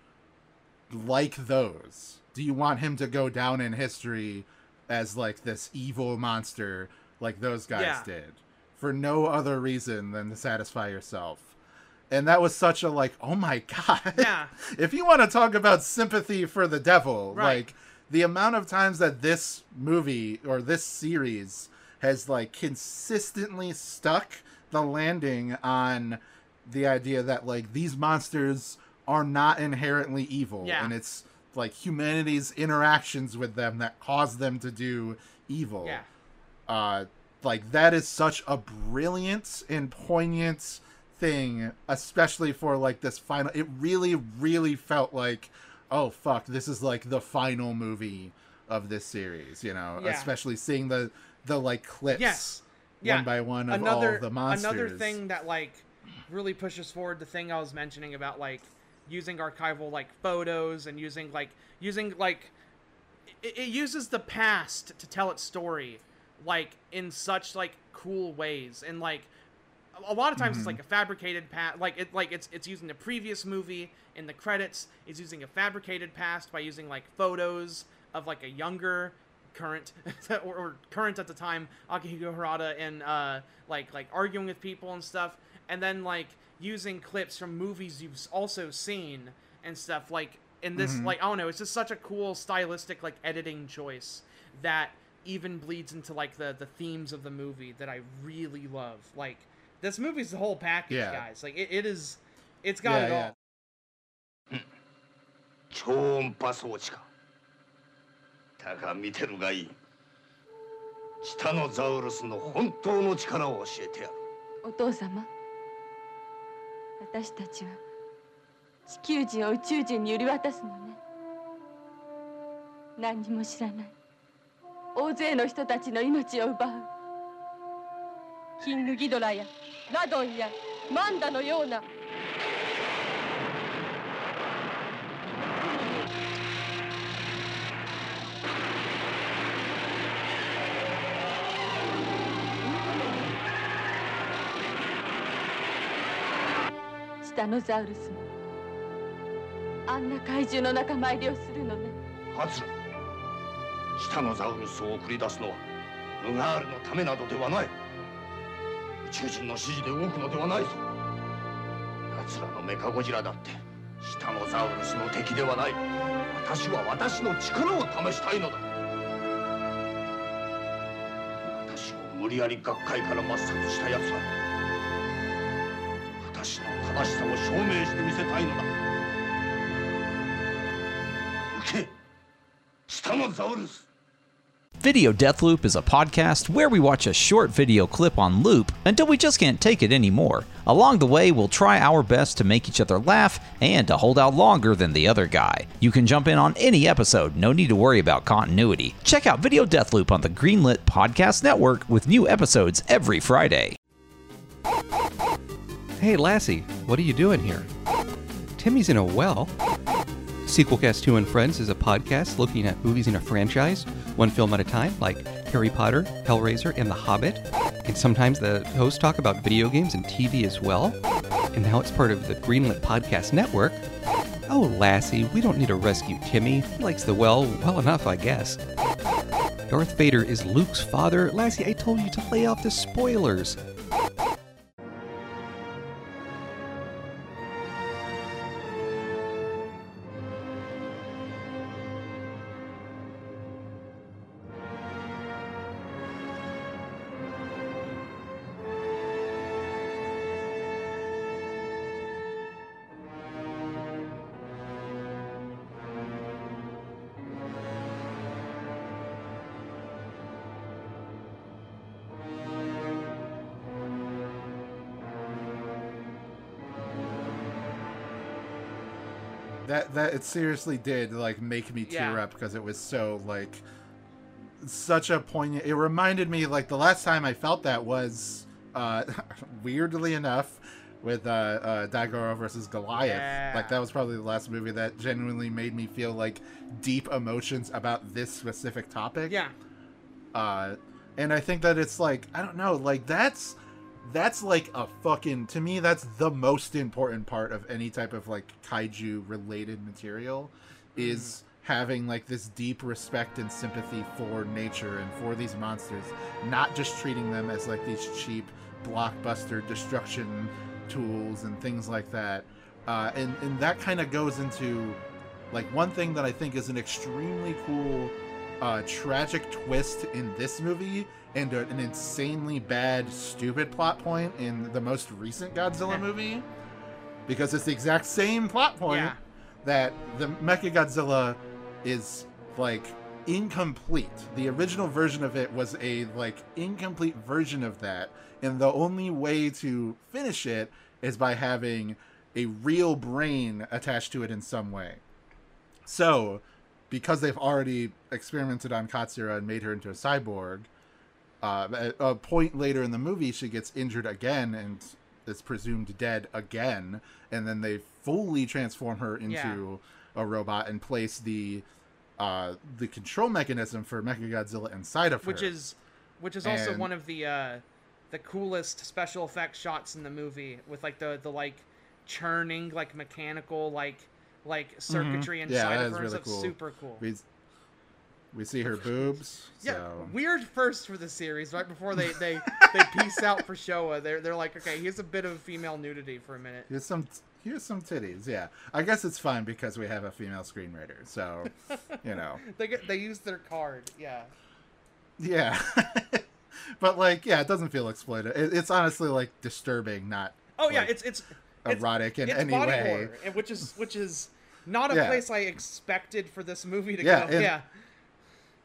like those? Do you want him to go down in history as like this evil monster like those guys Yeah. did for no other reason than to satisfy yourself? And that was such a like, oh my *laughs* god. Yeah. if you want to talk about sympathy for the devil, Right. like the amount of times that this movie or this series has like consistently stuck the landing on the idea that like these monsters are not inherently evil Yeah. and it's like humanity's interactions with them that cause them to do evil Yeah. uh like that is such a brilliant and poignant thing especially for like this final it really really felt like oh fuck this is like the final movie of this series you know Yeah. especially seeing the the like clips Yes. Yeah. one by one of another all the monsters another thing that like really pushes forward the thing I was mentioning about like using archival like photos and using like using like it, it uses the past to tell its story like in such like cool ways and like a- lot of times it's Mhm. like a fabricated past like it like it's it's using the previous movie in the credits it's using a fabricated past by using like photos of like a younger current *laughs* or, or, current at the time Akihiko Hirata and uh, like like arguing with people and stuff, and then like using clips from movies you've also seen and stuff like in this mm-hmm. like I don't know, it's just such a cool stylistic like editing choice that even bleeds into like the the themes of the movie that I really love. Like this movie's the whole package, yeah. guys. Like it, it is, it's got yeah, it all. Hmm. たか見てるがいい。チタノザウルスの本当の力を教えてやる。お父様私たちは地球人を宇宙人に売り渡すのね。何にも知らない。大勢の人たちの命を奪う。キングギドラやラドンやマンダのようなタノザウルスも。あんな怪獣の仲間入りをするのね。ハツラチタノザウルスを送り出すのはムガールのためなどではない。宇宙人の指示で動くのではないぞ。奴らのメカゴジラだってチタノザウルスの敵ではない。私は私の力を試したいのだ。私を無理やり学会から抹殺した奴は 私の正しさを証明してみせたいのだ受けチタノザウルス Video Deathloop is a podcast where we watch a short video clip on loop until we just can't take it anymore. Along the way, we'll try our best to make each other laugh and to hold out longer than the other guy. You can jump in on any episode, no need to worry about continuity. Check out Video Deathloop on the Greenlit Podcast Network with new episodes every Friday. Hey, Lassie, what are you doing here? Timmy's in a well. Sequelcast 2 and Friends is a podcast looking at movies in a franchise, one film at a time, like Harry Potter, Hellraiser, and The Hobbit. And sometimes the hosts talk about video games and TV as well. And now it's part of the Greenlit Podcast Network. Oh, Lassie, we don't need to rescue Timmy. He likes the well well enough, I guess. Darth Vader is Luke's father. Lassie, I told you to lay off the spoilers. That it seriously did like make me tear Yeah. up because it was so like such a poignant. It reminded me like the last time I felt that was uh *laughs* weirdly enough with uh, uh Daigoro versus Goliath. Yeah. Like that was probably the last movie that genuinely made me feel like deep emotions about this specific topic. Yeah, uh and i think that it's like i don't know like that's that's like a fucking to me that's the most important part of any type of like kaiju related material is having like this deep respect and sympathy for nature and for these monsters not just treating them as like these cheap blockbuster destruction tools and things like that uh, and and that kind of goes into like one thing that i think is an extremely cool uh, tragic twist in this movie and a, an insanely bad, stupid plot point in the most recent Godzilla movie. Because it's the exact same plot point Yeah. that the Mecha Godzilla is like incomplete. The original version of it was a like incomplete version of that, and the only way to finish it is by having a real brain attached to it in some way. So, because they've already experimented on Katsura and made her into a cyborg, uh, at a point later in the movie, she gets injured again and is presumed dead again, and then they fully transform her into a robot and place the uh, the control mechanism for Mechagodzilla inside of her. which is which is also And- one of the uh, the coolest special effects shots in the movie with like the the like churning like mechanical like like circuitry Mm-hmm. Yeah, inside that of is her. really cool. super cool. It's- We see her boobs. Yeah, so. weird first for the series. Right before they they they *laughs* peace out for Showa, they're they're like, okay, here's a bit of female nudity for a minute. Here's some here's some titties. Yeah, I guess it's fine because we have a female screenwriter. So, you know, *laughs* They get they use their card. Yeah. yeah. *laughs* but like, yeah, it doesn't feel exploitative. It, it's honestly like disturbing, not Oh yeah, like, it's it's it's- erotic in it's any body way. horror, and which is which is not a Yeah. place I expected for this movie to Yeah, go. and- yeah.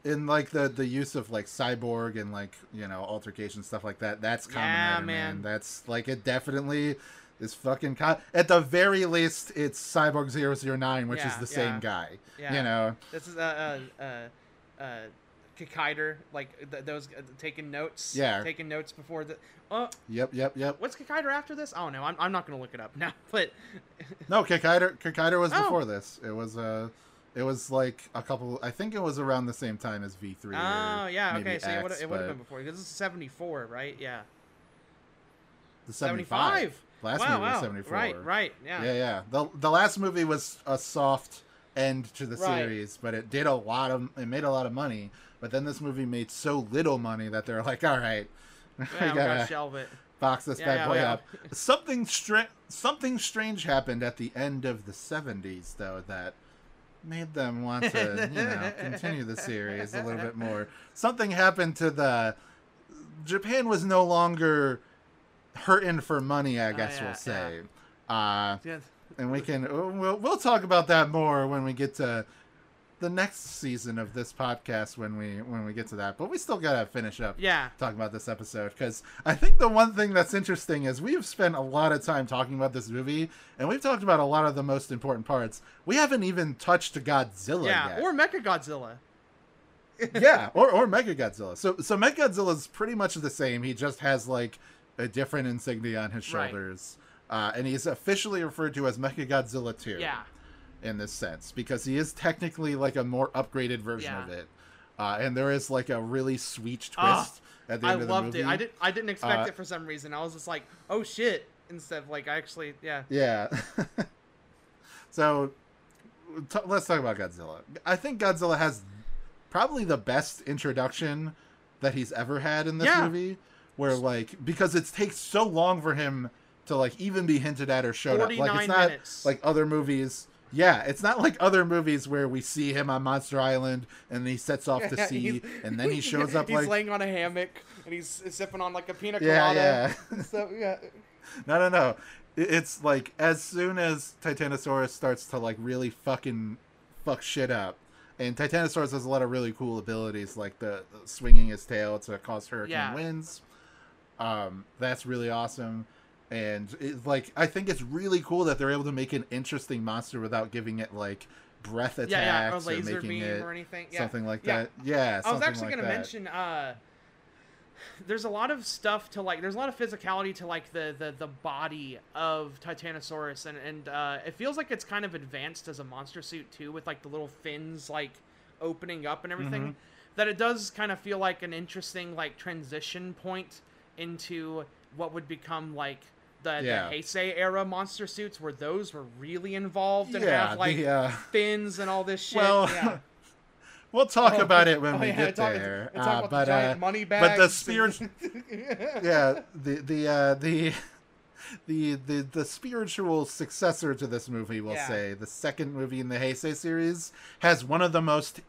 in like the the use of like cyborg and like you know altercation stuff like that that's common Yeah, man. man. that's like it definitely is fucking con- at the very least it's cyborg 009 which is the yeah. same guy Yeah. you know This is uh uh uh, uh Kikaider, like th- those uh, taking notes. Yeah. Taking notes before the. Oh, yep yep yep what's Kikaider after this? Oh no, I'm, I'm not gonna look it up *laughs* now. But *laughs* no Kikaider Kikaider was Oh. before this it was uh it was like a couple i think it was around the same time as v3 oh yeah, okay. So it would it would have been before because this is 74, right? Yeah. the 75 last wow, movie wow. was 74 Right, right. Yeah. yeah yeah the, the last movie was a soft end to the Right. series but it did a lot of it made a lot of money but then this movie made so little money that they're like all right *laughs* Yeah, we gotta gotta shelve it. box this Yeah, bad yeah, boy up. Something str- something strange happened at the end of the 70s though that made them want to you know *laughs* continue the series a little bit more. Something happened to the japan was no longer hurting for money i guess Oh, yeah, we'll say uh Yeah. and we can we'll, we'll talk about that more when we get to the next season of this podcast when we when we get to that but we still gotta finish up Yeah. talking about this episode because i think the one thing that's interesting is we've spent a lot of time talking about this movie and we've talked about a lot of the most important parts we haven't even touched godzilla Yeah. yet Or Mecha Godzilla. *laughs* yeah, or or Mega Godzilla. So so Mega is pretty much the same. He just has like a different insignia on his Right. shoulders, uh, and he's officially referred to as Mecha Godzilla Two. Yeah. In this sense because he is technically like a more upgraded version Yeah. of it, uh, and there is like a really sweet twist Ah, at the I end of the loved movie. it. I didn't I didn't expect Uh, it for some reason. I was just like, oh shit, instead of like I actually, yeah. Yeah. *laughs* so t- let's talk about Godzilla. I think Godzilla has probably the best introduction that he's ever had in this Yeah. movie where like because it takes so long for him to like even be hinted at or showed up. Like it's not minutes. like other movies. Yeah, it's not like other movies where we see him on Monster Island and he sets off to *laughs* sea and then he *laughs* shows up like. he's like laying on a hammock and he's sipping on like a pina Yeah, colada. yeah. so yeah. *laughs* No, no, no. It's like as soon as Titanosaurus starts to like really fucking fuck shit up, and Titanosaurus has a lot of really cool abilities, like the, the swinging his tail to cause hurricane Yeah. winds. Um, that's really awesome, and it, like I think it's really cool that they're able to make an interesting monster without giving it like breath attacks Yeah, yeah, or or, laser making beam it or anything. Yeah. something like that. Yeah, I was actually like gonna that. mention uh there's a lot of stuff to like there's a lot of physicality to like the the, the body of Titanosaurus and and uh it feels like it's kind of advanced as a monster suit too with like the little fins like opening up and everything Mm-hmm. that it does kind of feel like an interesting like transition point into what would become like the, Yeah. the Heisei era monster suits where those were really involved and Yeah, have like the, uh, fins and all this shit. Well, yeah. *laughs* We'll talk Oh, about it when oh, we yeah, get talk- there. talk Uh, about the but giant uh, money but the bags and- spirit, *laughs* yeah, the the uh, the *laughs* the the the spiritual successor to this movie, we'll say, the second movie in the Heisei series, has one of the most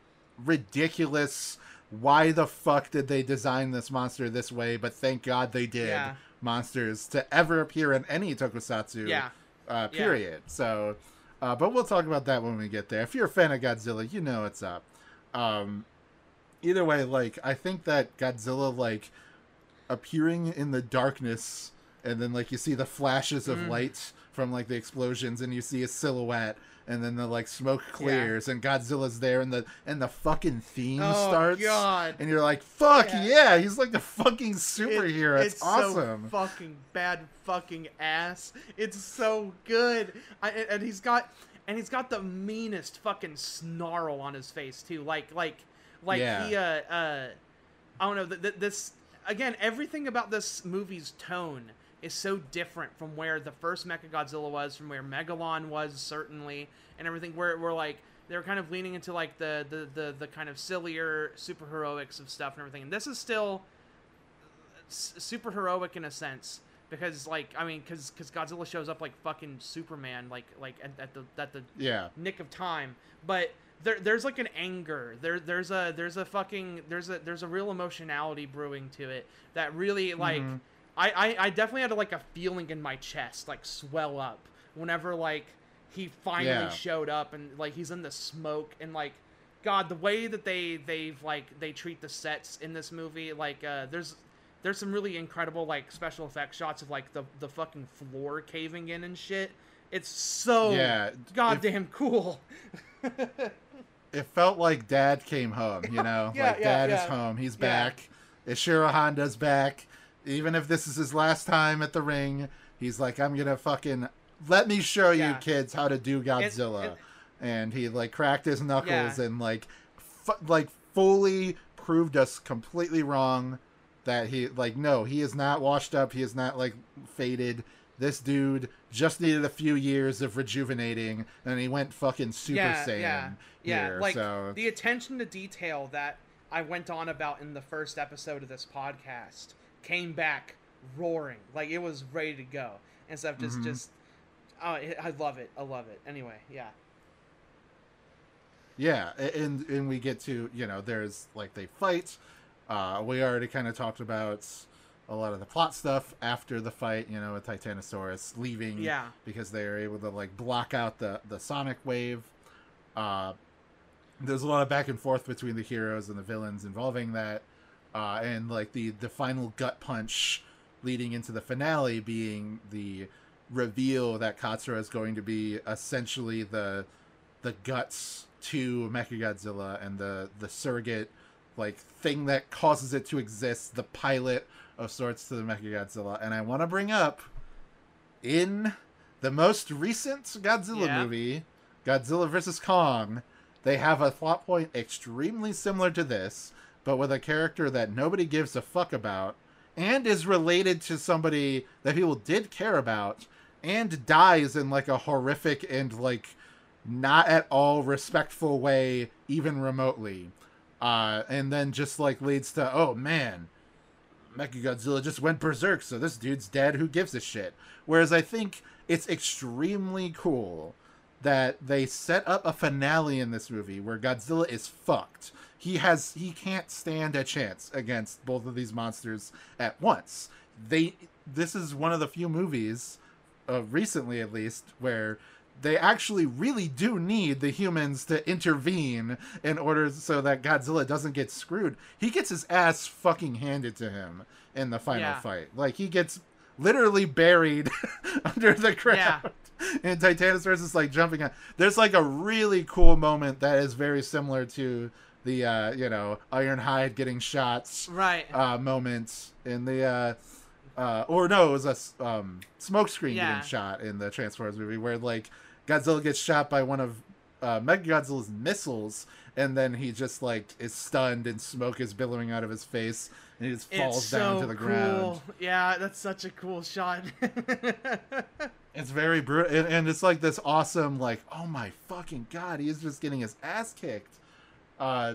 ridiculous. Why the fuck did they design this monster this way? But thank God they did. Yeah. Monsters to ever appear in any tokusatsu Yeah. uh, Yeah. period. So, uh, but we'll talk about that when we get there. If you're a fan of Godzilla, you know what's up. Um, either way, like I think that Godzilla, like appearing in the darkness, and then like you see the flashes Mm. of light from like the explosions, and you see a silhouette, and then the like smoke clears, and Godzilla's there, and the and the fucking theme Oh, starts, God. and you're like, fuck Yeah. yeah, he's like a fucking It- superhero. it's, awesome. So fucking bad fucking ass. It's so good. I, and- and he's got and he's got the meanest fucking snarl on his face too. Like like like Yeah. he uh uh I don't know th- th- this again everything about this movie's tone is so different from where the first Mechagodzilla was, from where Megalon was certainly, and everything. Where we're like they were kind of leaning into like the the the, the kind of sillier superheroics of stuff and everything. And this is still super heroic in a sense because like I mean because because Godzilla shows up like fucking Superman like like at, at the at the Yeah. nick of time but there there's like an anger there there's a there's a fucking there's a there's a real emotionality brewing to it that really like Mhm. I, I i definitely had like a feeling in my chest like swell up whenever like he finally Yeah. showed up and like he's in the smoke and like god the way that they they've like they treat the sets in this movie like uh there's there's some really incredible like special effects shots of like the the fucking floor caving in and shit it's so Yeah, goddamn cool *laughs* It felt like Dad came home. You know, *laughs* Yeah, like yeah, Dad is home. He's back. Ishiro Honda's back. Even if this is his last time at the ring, he's like, I'm gonna fucking let me show you kids how to do Godzilla. it- and he like cracked his knuckles Yeah. and like, fu- like fully proved us completely wrong. That he like no, he is not washed up. He is not like faded. This dude just needed a few years of rejuvenating, and he went fucking Super yeah, Saiyan. yeah, yeah. here, like so the attention to detail that I went on about in the first episode of this podcast came back roaring, like it was ready to go and stuff. just Mhm. just. Oh, I love it. I love it. Anyway, yeah, Yeah, and and we get to you know there's like they fight. Uh, we already kind of talked about a lot of the plot stuff after the fight. You know, with Titanosaurus leaving. Yeah. Because they are able to like block out the the sonic wave. Uh, there's a lot of back and forth between the heroes and the villains involving that, uh, and like the the final gut punch leading into the finale being the reveal that Katsura is going to be essentially the the guts to Mechagodzilla and the the surrogate like thing that causes it to exist, the pilot of sorts to the Mechagodzilla. And I want to bring up in the most recent Godzilla Yeah. movie, Godzilla vs Kong, they have a plot point extremely similar to this, but with a character that nobody gives a fuck about and is related to somebody that people did care about and dies in like a horrific and like not at all respectful way even remotely uh and then just like leads to oh man Mechagodzilla just went berserk, so this dude's dead. Who gives a shit? Whereas I think it's extremely cool that they set up a finale in this movie where Godzilla is fucked. He has he can't stand a chance against both of these monsters at once. They this is one of the few movies, uh, recently at least, where they actually really do need the humans to intervene in order so that Godzilla doesn't get screwed. He gets his ass fucking handed to him in the final Yeah. fight. Like he gets literally buried *laughs* under the ground. Yeah. And Titanosaurus is like jumping on. There's like a really cool moment that is very similar to the uh, you know Ironhide getting shots right. uh, moment in the uh, uh, or no, it was a um, smoke screen Yeah. getting shot in the Transformers movie where like Godzilla gets shot by one of uh, Mechagodzilla's missiles, and then he just like is stunned and smoke is billowing out of his face, and he just falls it's down so to the cool. ground. Yeah, that's such a cool shot. *laughs* It's very brutal, and, and it's like this awesome, like, oh my fucking god, he is just getting his ass kicked, uh,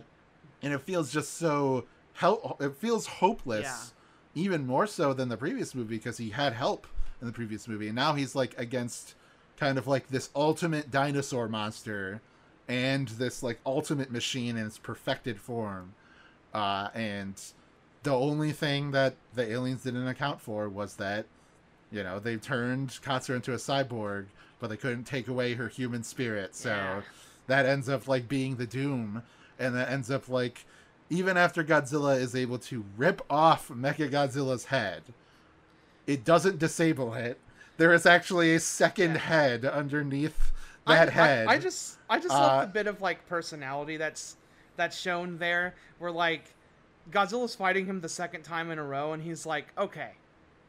and it feels just so help. It feels hopeless, Yeah. even more so than the previous movie because he had help in the previous movie, and now he's like against kind of like this ultimate dinosaur monster, and this like ultimate machine in its perfected form, uh, and the only thing that the aliens didn't account for was that you know, they turned Katsura into a cyborg, but they couldn't take away her human spirit. So Yeah. that ends up like being the doom. And that ends up like even after Godzilla is able to rip off Mechagodzilla's head, it doesn't disable it. There is actually a second Yeah. head underneath that I, head. I, I just I just Uh, love the bit of like personality that's that's shown there where like Godzilla's fighting him the second time in a row and he's like, okay.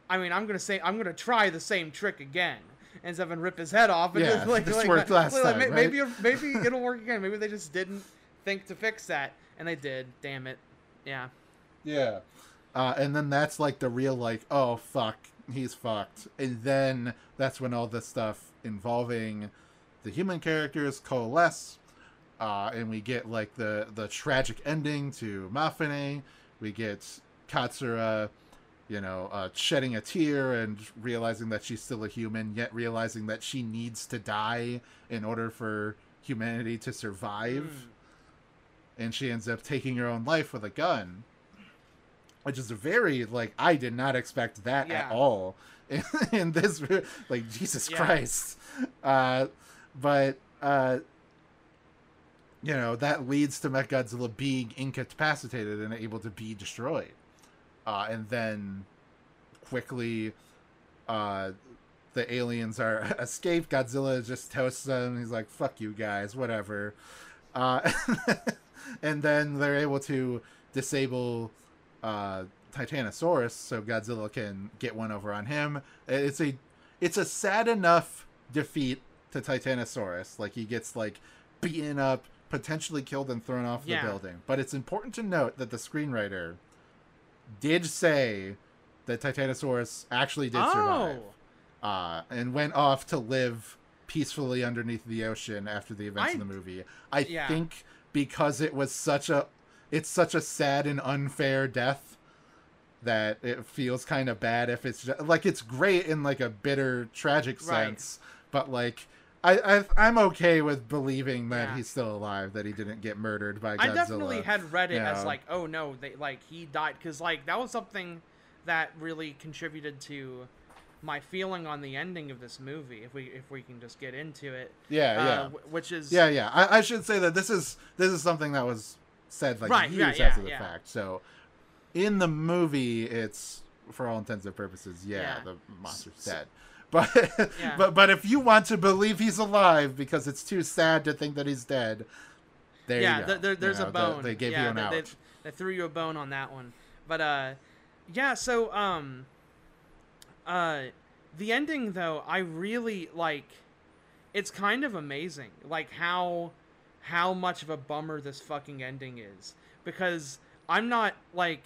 I mean I'm gonna say I'm gonna try the same trick again. And Zevin rip his head off and Yeah, just like, this like, worked like, last like, time, may- right? maybe it'll- maybe *laughs* it'll work again. Maybe they just didn't think to fix that. And they did, damn it. Yeah. Yeah. Uh, and then that's like the real like, oh fuck, he's fucked. And then that's when all the stuff involving the human characters coalesce. uh, and we get like the the tragic ending to Mafune. We get Katsura, you know, uh, shedding a tear and realizing that she's still a human, yet realizing that she needs to die in order for humanity to survive. Mm. And she ends up taking her own life with a gun, which is a very like I did not expect that Yeah. at all. In, *laughs* in this, like Jesus Yeah. Christ, uh, but uh, you know that leads to Mechagodzilla being incapacitated and able to be destroyed, uh, and then quickly, uh, the aliens are *laughs* escape. Godzilla just toasts them. He's like, "Fuck you guys, whatever," uh, *laughs* and then they're able to disable uh, Titanosaurus so Godzilla can get one over on him. It's a it's a sad enough defeat to Titanosaurus. Like he gets like beaten up, potentially killed and thrown off Yeah. the building. But it's important to note that the screenwriter did say that Titanosaurus actually did survive Oh. uh, and went off to live peacefully underneath the ocean after the events I- of the movie. I yeah. think because it was such a it's such a sad and unfair death that it feels kind of bad if it's just, like it's great in like a bitter tragic Right. sense but like I, I I'm okay with believing that Yeah. he's still alive that he didn't get murdered by Godzilla. I definitely had read it as like, oh no, they like he died because like that was something that really contributed to my feeling on the ending of this movie. If we if we can just get into it, yeah uh, yeah wh- which is Yeah, yeah. I, I should say that this is this is something that was said like Right, years yeah, after the yeah. fact. So in the movie, it's for all intents and purposes, yeah, Yeah. the monster's S- dead. But Yeah. *laughs* but but if you want to believe he's alive because it's too sad to think that he's dead, there yeah, you go. there, there, You there's know, a bone. They gave yeah, you an they, out. They, they threw you a bone on that one, but uh, yeah. So um, uh, the ending though, I really like. It's kind of amazing, like how how much of a bummer this fucking ending is because I'm not like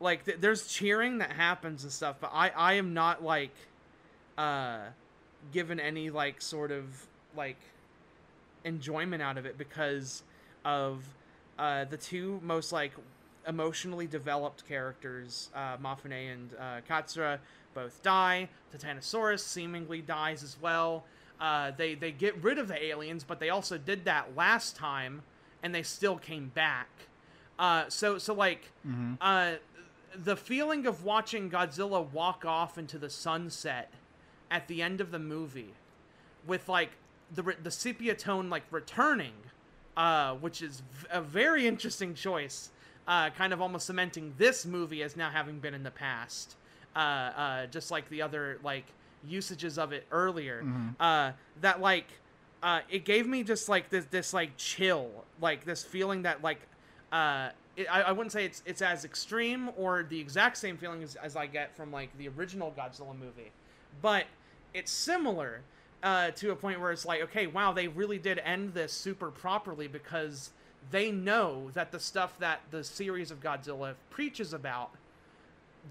like th- there's cheering that happens and stuff, but I I am not like uh given any like sort of like enjoyment out of it because of uh, the two most like emotionally developed characters, uh, Mafune and uh, Katsura, both die. Titanosaurus seemingly dies as well. Uh, they they get rid of the aliens, but they also did that last time, and they still came back. Uh, so so like Mhm. uh, the feeling of watching Godzilla walk off into the sunset at the end of the movie with like the the sepia tone like returning, uh, which is v- a very interesting choice. Uh, kind of almost cementing this movie as now having been in the past, uh, uh, just like the other like usages of it earlier. Mhm. Uh, that like uh, it gave me just like this this like chill, like this feeling that like uh, it, I, I wouldn't say it's it's as extreme or the exact same feeling as, as I get from like the original Godzilla movie, but it's similar uh, to a point where it's like, okay, wow, they really did end this super properly because they know that the stuff that the series of Godzilla preaches about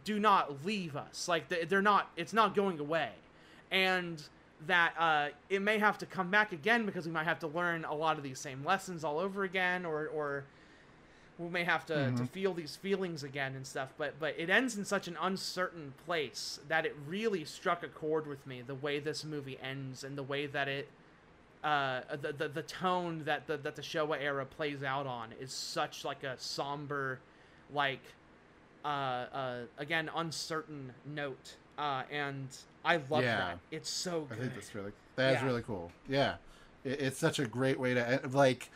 do not leave us. Like they- they're not. It's not going away, and that uh, it may have to come back again because we might have to learn a lot of these same lessons all over again, or or we may have to, to Mhm. feel these feelings again and stuff. But but it ends in such an uncertain place that it really struck a chord with me. The way this movie ends and the way that it. Uh, the, the the tone that the that the Showa era plays out on is such like a somber, like uh, uh, again uncertain note, uh, and I love Yeah. that. It's so I good. think that's really that's Yeah. really cool. Yeah, it, it's such a great way to end- like.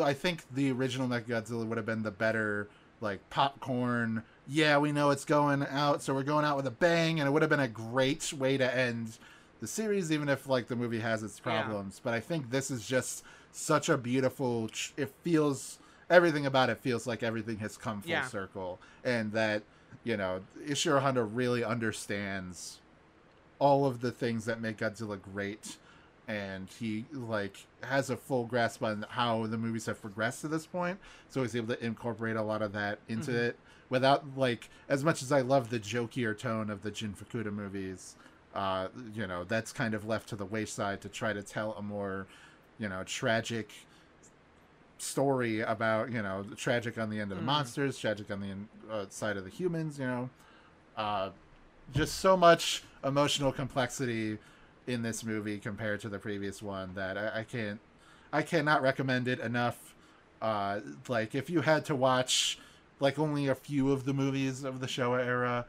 I think the original Mechagodzilla would have been the better like popcorn. Yeah, we know it's going out, so we're going out with a bang, and it would have been a great way to end the series, even if like the movie has its Yeah. problems. But I think this is just such a beautiful. It feels everything about it feels like everything has come full Yeah. circle, and that you know Ishiro Honda really understands all of the things that make Godzilla great and he like has a full grasp on how the movies have progressed to this point so he's able to incorporate a lot of that into Mhm. it without like as much as I love the jokier tone of the Jun Fukuda movies uh you know that's kind of left to the wayside to try to tell a more you know tragic story about you know tragic on the end of the Mhm. monsters, tragic on the in- uh, side of the humans. You know, uh, just so much emotional complexity in this movie compared to the previous one that I, I can't, I cannot recommend it enough. Uh, like if you had to watch like only a few of the movies of the Showa era,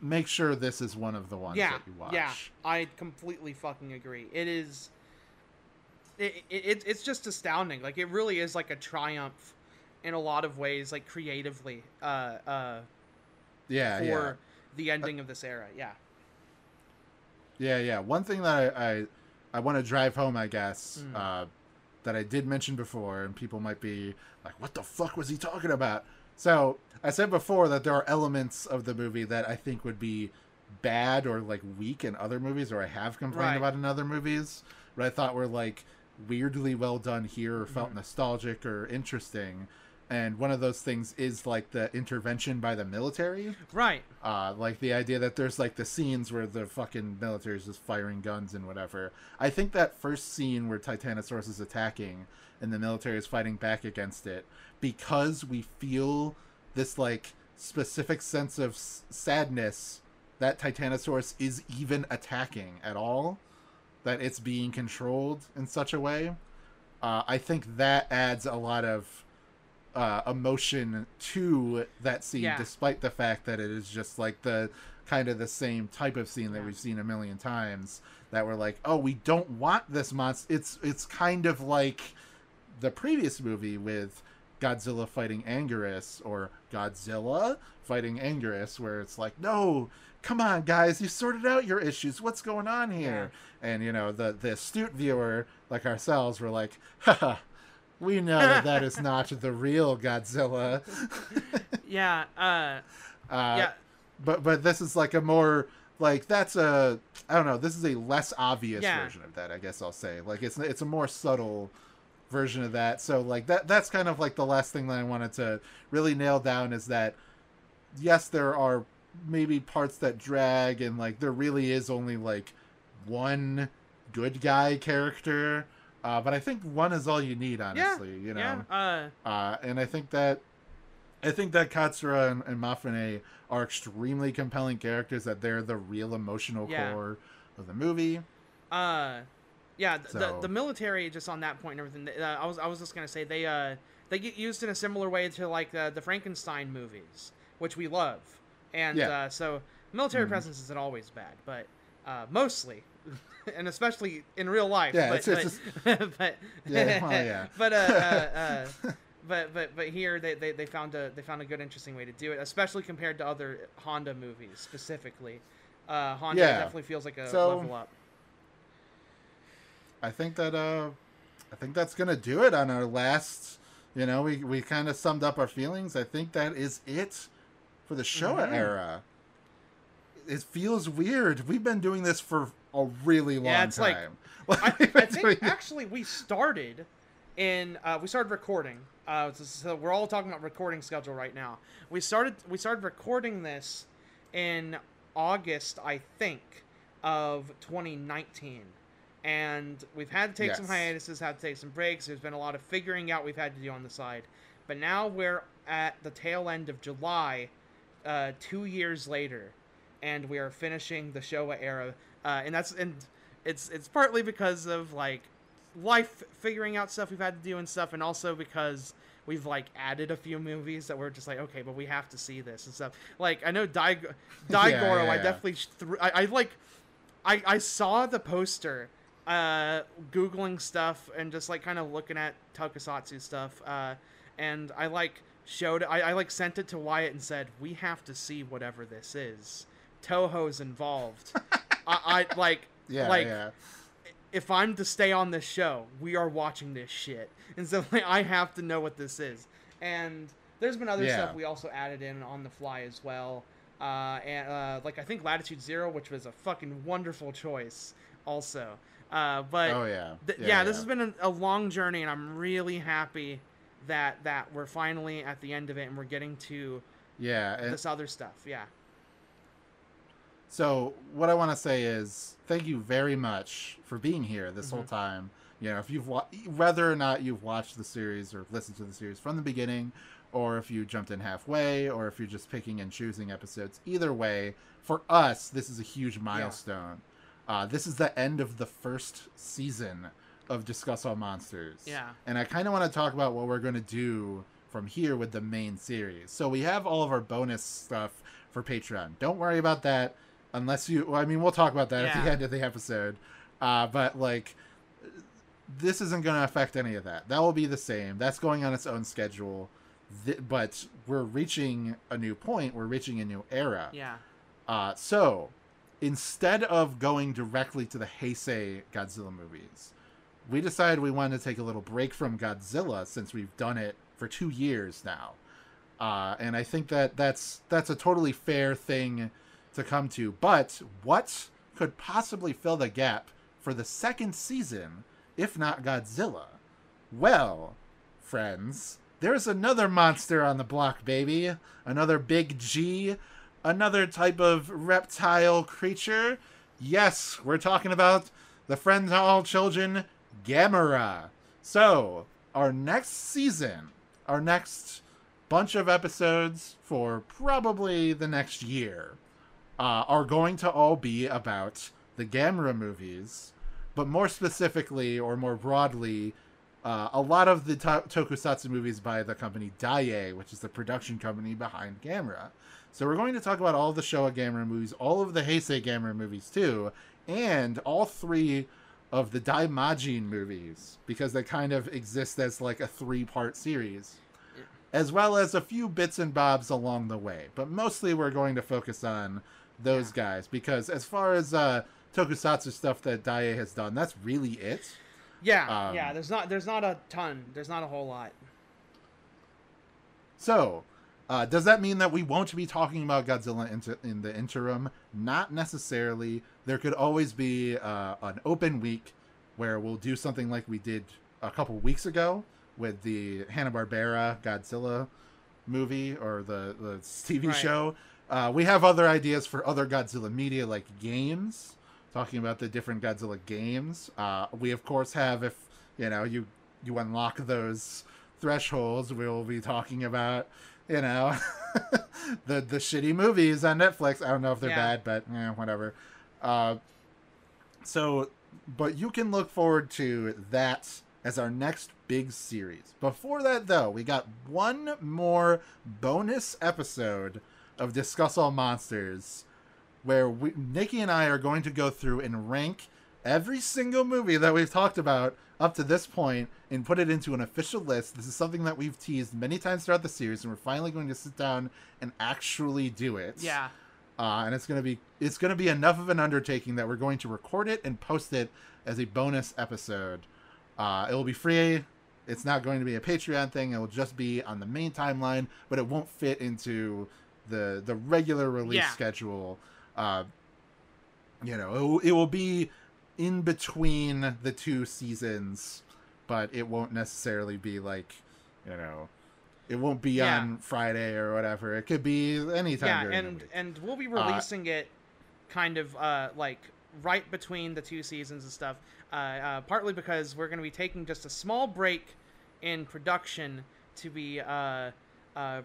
make sure this is one of the ones yeah, that you watch. yeah, I completely fucking agree. It is. It, it it's just astounding. Like it really is like a triumph, in a lot of ways, like creatively. Uh, uh, yeah, for yeah. the ending of this era. Yeah. Yeah, yeah. One thing that I I, I want to drive home, I guess, Mm. uh, that I did mention before, and people might be like, "What the fuck was he talking about?" So I said before that there are elements of the movie that I think would be bad or like weak in other movies, or I have complained Right. about in other movies, but I thought were like weirdly well done here, or felt Mhm. nostalgic or interesting. And one of those things is like the intervention by the military Right. uh, like the idea that there's like the scenes where the fucking military is just firing guns and whatever. I think that first scene where Titanosaurus is attacking and the military is fighting back against it, because we feel this like specific sense of s- sadness that Titanosaurus is even attacking at all, that it's being controlled in such a way. Uh, I think that adds a lot of uh, emotion to that scene, Yeah. despite the fact that it is just like the kind of the same type of scene that Yeah. we've seen a million times. That we're like, oh, we don't want this monster. It's it's kind of like the previous movie with Godzilla fighting Anguirus or Godzilla fighting Anguirus, where it's like, no, come on, guys, you sorted out your issues. What's going on here? And you know, the the astute viewer like ourselves were like, haha. We know that that is not the real Godzilla. *laughs* Yeah. Uh. Uh, yeah. but but this is like a more like that's a I don't know. This is a less obvious Yeah. version of that. I guess I'll say like it's it's a more subtle version of that. So like that that's kind of like the last thing that I wanted to really nail down is that yes, there are maybe parts that drag and like there really is only like one good guy character. Uh, but I think one is all you need, honestly. you know, Yeah. Uh. uh, and I think that I think that Katsura and, and Mafune are extremely compelling characters. That they're the real emotional Yeah. core of the movie. Uh, yeah, th- the, So- the military just on that point and everything. Uh, I was I was just gonna say they uh they get used in a similar way to like uh, the Frankenstein movies, which we love, and Yeah. uh, so military Mhm. presence isn't always bad, but uh, mostly, *laughs* and especially in real life. Yeah, but, it's- but, *laughs* but Yeah, well, yeah. *laughs* but uh, uh, uh but but but here they, they, they found a they found a good interesting way to do it, especially compared to other Honda movies specifically. Uh, Honda Yeah. definitely feels like a So- level up. I think that uh, I think that's gonna do it on our last. You know, we we kind of summed up our feelings. I think that is it for the Showa Mhm. era. It feels weird. We've been doing this for a really long Yeah, it's like- time. *laughs* I, I think actually we started in uh, we started recording. Uh, so, we're all talking about recording schedule right now. We started we started recording this in August, I think, of 2019, and we've had to take some hiatuses, had to take some breaks. There's been a lot of figuring out we've had to do on the side, but now we're at the tail end of July, uh, two years later, and we are finishing the Showa era, uh, and that's and it's it's partly because of like life figuring out stuff we've had to do and stuff, and also because we've like added a few movies that we're just like okay, but we have to see this and stuff. Like I know Dai *laughs* Daigoro, yeah, I yeah. definitely sh- threw, I, I like I I saw the poster uh googling stuff and just like kind of looking at tokusatsu stuff uh and i like showed I, I like sent it to wyatt and said we have to see whatever this is toho's involved *laughs* I, I like yeah, like yeah. if i'm to stay on this show we are watching this shit and so like, i have to know what this is and there's been other Yeah. stuff we also added in on the fly as well uh, and uh, like i think latitude zero which was a fucking wonderful choice also uh, but oh yeah. th- yeah, this has been a, a long journey, and I'm really happy that that we're finally at the end of it, and we're getting to yeah. And, this other stuff. Yeah, So what I want to say is thank you very much for being here this whole Mhm. time. You know, if you've wa- whether or not you've watched the series or listened to the series from the beginning, or if you jumped in halfway, or if you're just picking and choosing episodes. Either way, for us, this is a huge milestone. Uh, this is the end of the first season of Discuss All Monsters. Yeah. And I kind of want to talk about what we're going to do from here with the main series. So we have all of our bonus stuff for Patreon. Don't worry about that unless you. Well, I mean, we'll talk about that at the end of the episode. Uh, but like, this isn't going to affect any of that. That will be the same. That's going on its own schedule. Th- but we're reaching a new point. We're reaching a new era. Yeah. Uh, so instead of going directly to the Heisei Godzilla movies, we decided we wanted to take a little break from Godzilla since we've done it for two years now. Uh, and I think that that's that's a totally fair thing to come to. But what could possibly fill the gap for the second season, if not Godzilla? Well, friends, there's another monster on the block, baby. Another big G. Another type of reptile creature. Yes, we're talking about the friend to all children, Gamera. So, our next season, our next bunch of episodes for probably the next year, uh, are going to all be about the Gamera movies, but more specifically or more broadly, uh, a lot of the to- tokusatsu movies by the company Daiei, which is the production company behind Gamera. So we're going to talk about all the Showa Gamera movies, all of the Heisei Gamera movies too, and all three of the Daimajin movies because they kind of exist as like a three-part series, as well as a few bits and bobs along the way. But mostly we're going to focus on those guys because as far as uh, tokusatsu stuff that Daiei has done, that's really it. Yeah. Um, yeah. There's not. There's not a ton. There's not a whole lot. So, uh, does that mean that we won't be talking about Godzilla inter- in the interim? Not necessarily. There could always be uh, an open week where we'll do something like we did a couple weeks ago with the Hanna Barbera Godzilla movie or the the TV Right. show. Uh, we have other ideas for other Godzilla media, like games, talking about the different Godzilla games. Uh, we of course have, if you know, you you unlock those thresholds, we will be talking about, you know, *laughs* the the shitty movies on Netflix. I don't know if they're Yeah. bad, but eh, whatever. Uh, so, but you can look forward to that as our next big series. Before that, though, we got one more bonus episode of Discuss All Monsters where we, Nikki and I are going to go through and rank every single movie that we've talked about up to this point and put it into an official list. This is something that we've teased many times throughout the series, and we're finally going to sit down and actually do it Yeah. uh, and it's gonna be it's gonna be enough of an undertaking that we're going to record it and post it as a bonus episode. Uh, it will be free. It's not going to be a Patreon thing. It will just be on the main timeline, but it won't fit into the the regular release Yeah. schedule. Uh, you know, it will, it will be in between the two seasons, but it won't necessarily be like, you know, it won't be Yeah. on Friday or whatever. It could be anytime yeah, during the and week. and we'll be Uh, releasing it kind of uh, like right between the two seasons and stuff. Uh, uh, partly because we're going to be taking just a small break in production to be uh, uh,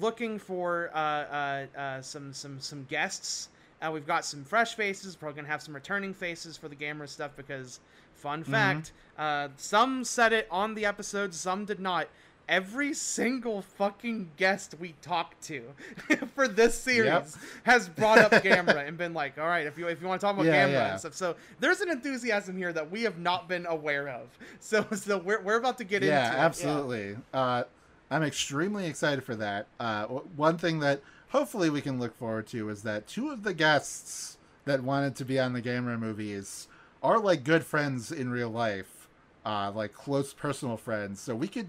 looking for uh, uh, uh, some some some guests. Uh, we've got some fresh faces. Going to have some returning faces for the Gamera stuff because, fun Mm-hmm. fact, uh, some said it on the episode, some did not. Every single fucking guest we talked to *laughs* for this series Yep. has brought up *laughs* Gamera and been like, "All right, if you if you want to talk about Yeah, Gamera yeah. and stuff." So there's an enthusiasm here that we have not been aware of. *laughs* So so we're we're about to get yeah, into it. absolutely. I'm extremely excited for that. Uh, one thing that hopefully we can look forward to is that two of the guests that wanted to be on the Gamera movies are like good friends in real life, uh, like close personal friends. So we could,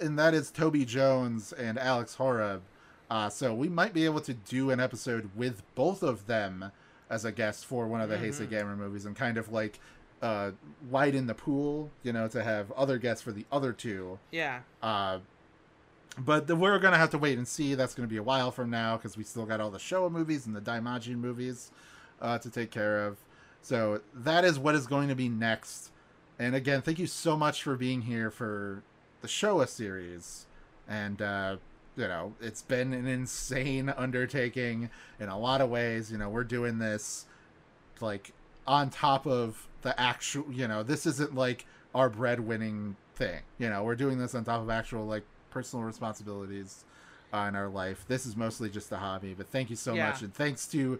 and that is Toby Jones and Alex Horeb. Uh, so we might be able to do an episode with both of them as a guest for one of the Heisei Gamera movies and kind of like uh, widen the pool, you know, to have other guests for the other two. Yeah. Uh, but the, we're gonna have to wait and see. That's gonna be a while from now because we still got all the Showa movies and the Daimajin movies uh, to take care of. So that is what is going to be next. and again, thank you so much for being here for the Showa series. And uh, you know, it's been an insane *laughs* undertaking in a lot of ways. You know, we're doing this like on top of the actual. You know, this isn't like our breadwinning thing. You know, we're doing this on top of actual like personal responsibilities uh, in our life. This is mostly just a hobby, but thank you so Yeah. much, and thanks to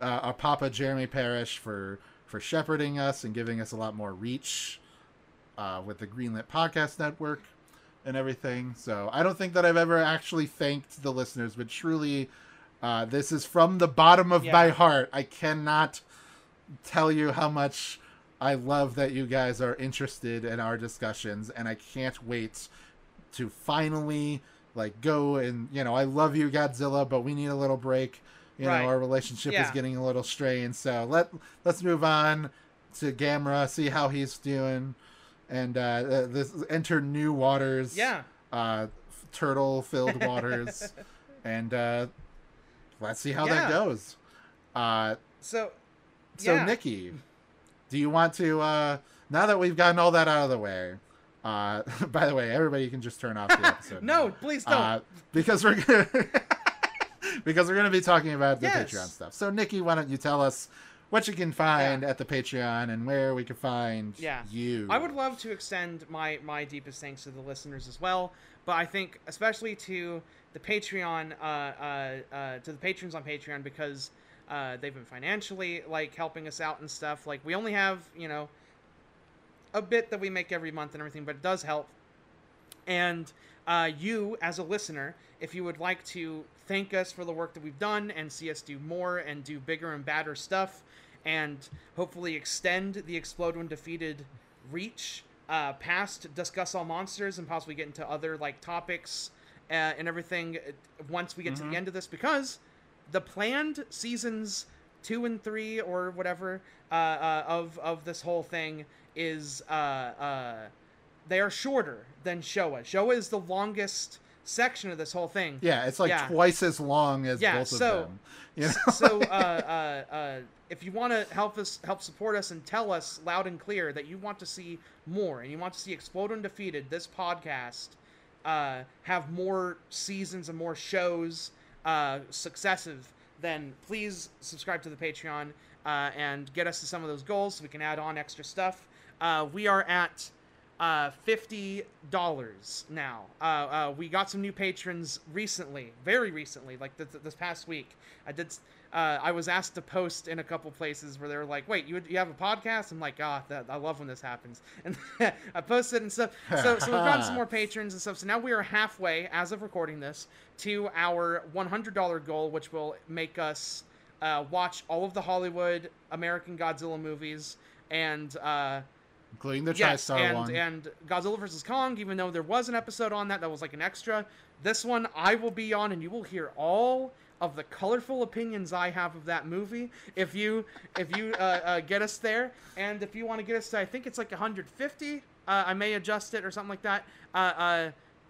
uh, our Papa Jeremy Parrish for for shepherding us and giving us a lot more reach uh, with the Greenlit Podcast Network and everything. So I don't think that I've ever actually thanked the listeners, but truly, uh, this is from the bottom of my heart. I cannot tell you how much I love that you guys are interested in our discussions, and I can't wait to finally like go and you know I love you Godzilla, but we need a little break. You Right. know our relationship is getting a little strained, so let let's move on to Gamera, see how he's doing, and uh, uh, this enter new waters. Yeah. uh, turtle filled waters, *laughs* and uh, let's see how Yeah. that goes. Uh, So, so yeah. Nikki, do you want to uh now that we've gotten all that out of the way? Uh *laughs* by the way, everybody can just turn off the *laughs* episode. no, now. please don't. Uh, because we're gonna *laughs* because we're gonna be talking about the Yes. Patreon stuff. So Nikki, why don't you tell us what you can find at the Patreon and where we can find Yeah. you. I would love to extend my my deepest thanks to the listeners as well, but I think especially to the Patreon, uh, uh, uh, to the patrons on Patreon because uh, they've been financially like helping us out and stuff. Like we only have you know a bit that we make every month and everything, but it does help. And uh, you, as a listener, if you would like to thank us for the work that we've done and see us do more and do bigger and badder stuff, and hopefully extend the Explode When Defeated reach uh, past Discuss All Monsters and possibly get into other like topics uh, and everything uh, once we get to the end of this, because the planned seasons two and three or whatever uh, uh, of of this whole thing is uh, uh, they are shorter than Showa. Showa is the longest section of this whole thing. Yeah, it's like Yeah. twice as long as Yeah, both so- of them. You know? so uh, *laughs* uh, uh, if you want to help us help support us and tell us loud and clear that you want to see more and you want to see Explode When Defeated this podcast uh, have more seasons and more shows uh, successive then please subscribe to the patreon uh, and get us to some of those goals so we can add on extra stuff uh, we are at uh, fifty dollars now. Uh, uh, we got some new patrons recently, very recently, like th- th- this past week. I did. Uh, I was asked to post in a couple places where they were like, "Wait, you you have a podcast?" I'm like, "Ah, that, I love when this happens." *laughs* And *laughs* I posted and stuff. So so we've gotten some more *laughs* patrons and stuff. So now we are halfway, as of recording this, to our $100 goal, which will make us uh, watch all of the Hollywood American Godzilla movies and. Uh, Including the yes, TriStar and one. and Godzilla vs Kong. Even though there was an episode on that that was like an extra, this one I will be on, and you will hear all of the colorful opinions I have of that movie. If you if you uh, uh, get us there, and if you want to get us to, I think it's like 150. Uh, I may adjust it or something like that.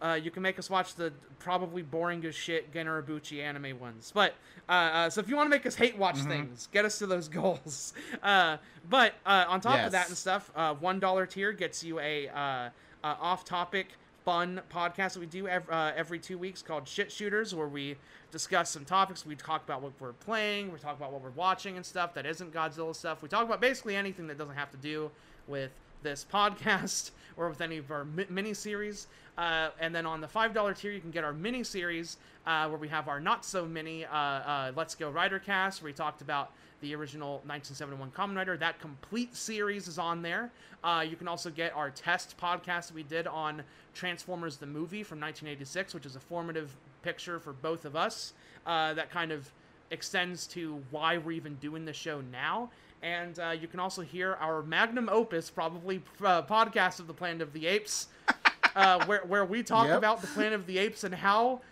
Uh, you can make us watch the probably boring as shit Gen Urobuchi anime ones. But uh, uh, so if you want to make us hate watch Mm-hmm. things, get us to those *laughs* goals. Uh, but uh, on top of that and stuff, uh, one dollar tier gets you a uh, uh, off-topic fun podcast that we do every, uh, every two weeks called Shit Shooters, where we discuss some topics. We talk about what we're playing, we talk about what we're watching and stuff that isn't Godzilla stuff. We talk about basically anything that doesn't have to do with this *laughs* podcast or with any of our mi- mini series. Uh, and then on the five dollar tier, you can get our mini series uh, where we have our not so mini uh, uh, Let's Go Rider cast, where we talked about the original 1971 Kamen Rider. That complete series is on there. Uh, you can also get our test podcast that we did on Transformers the movie from 1986, which is a formative picture for both of us. That kind of extends to why we're even doing the show now. And uh, you can also hear our magnum opus, probably uh, podcast of the Planet of the Apes, *laughs* uh, where where we talk Yep. about the Planet of the Apes and how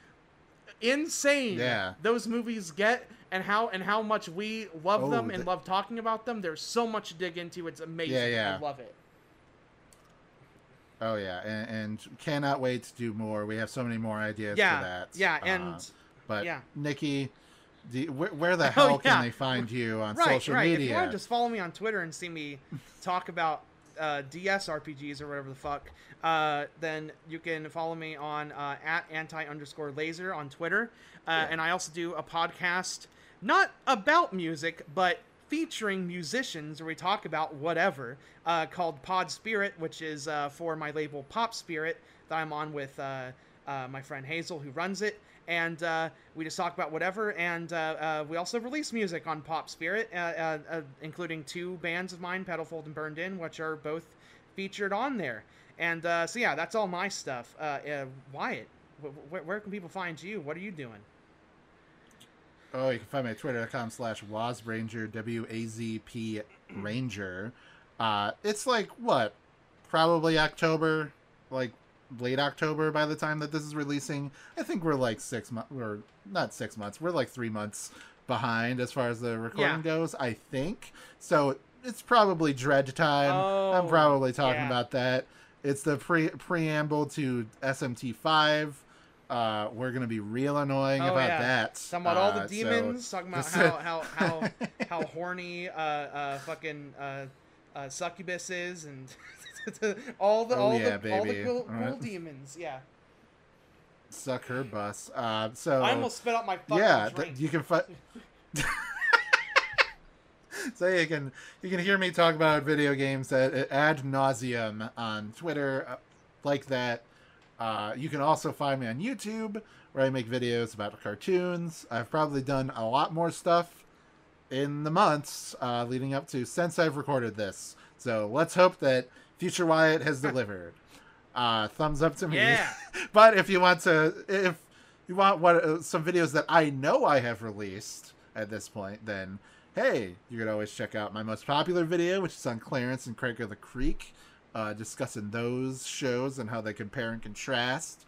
insane Yeah. those movies get and how and how much we love Oh, them and the- love talking about them. There's so much to dig into. It's amazing. Yeah, yeah. I love it. Oh yeah, and, and cannot wait to do more. We have so many more ideas Yeah, for that. yeah, Uh, and but yeah. Nikki, you- where, where the *laughs* Oh, hell can they find you on right, social right. If you media? want to just follow me on Twitter and see me talk about uh, DS RPGs or whatever the fuck, uh, then you can follow me on uh, at anti underscore laser on Twitter. Uh, And I also do a podcast, not about music, but featuring musicians where we talk about whatever, uh, called Pod Spirit, which is uh, for my label Pop Spirit that I'm on with uh, uh, my friend Hazel, who runs it. And uh, we just talk about whatever. And uh, uh, we also release music on Pop Spirit, uh, uh, including two bands of mine, Pedalfold and Burned In, which are both featured on there. And so, yeah, that's all my stuff. Wyatt, wh- wh- where can people find you? What are you doing? Oh, you can find me at twitter.com slash wazranger, W-A-Z-P Ranger. Uh, it's like, what, probably October, like late October by the time that this is releasing. I think we're like six months, we're not six months, we're like three months behind as far as the recording Yeah. goes, I think. So it's probably dread time. I'm Oh, probably talking yeah. about that. It's the pre preamble to SMT5. Uh, we're gonna be real annoying Oh, about yeah. that. Talking about all Uh, the so demons, talking about how, *laughs* how, how, how horny uh, uh, fucking uh, uh, succubus is, and *laughs* all the Oh, all, yeah, the, all the baby. cool, cool demons. Yeah, suck her bus. Uh, so I almost spit out my fucking yeah, th- you can find. *laughs* so you can you can hear me talk about video games at, ad nauseum on Twitter, uh, like that. Uh, you can also find me on YouTube where I make videos about cartoons. I've probably done a lot more stuff in the months uh, leading up to since I've recorded this. So let's hope that Future Wyatt has delivered. Uh, thumbs up to me. Yeah. *laughs* but if you want to, if you want what uh, some videos that I know I have released at this point, then hey, you could always check out my most popular video, which is on Clarence and Craig of the Creek, uh, discussing those shows and how they compare and contrast.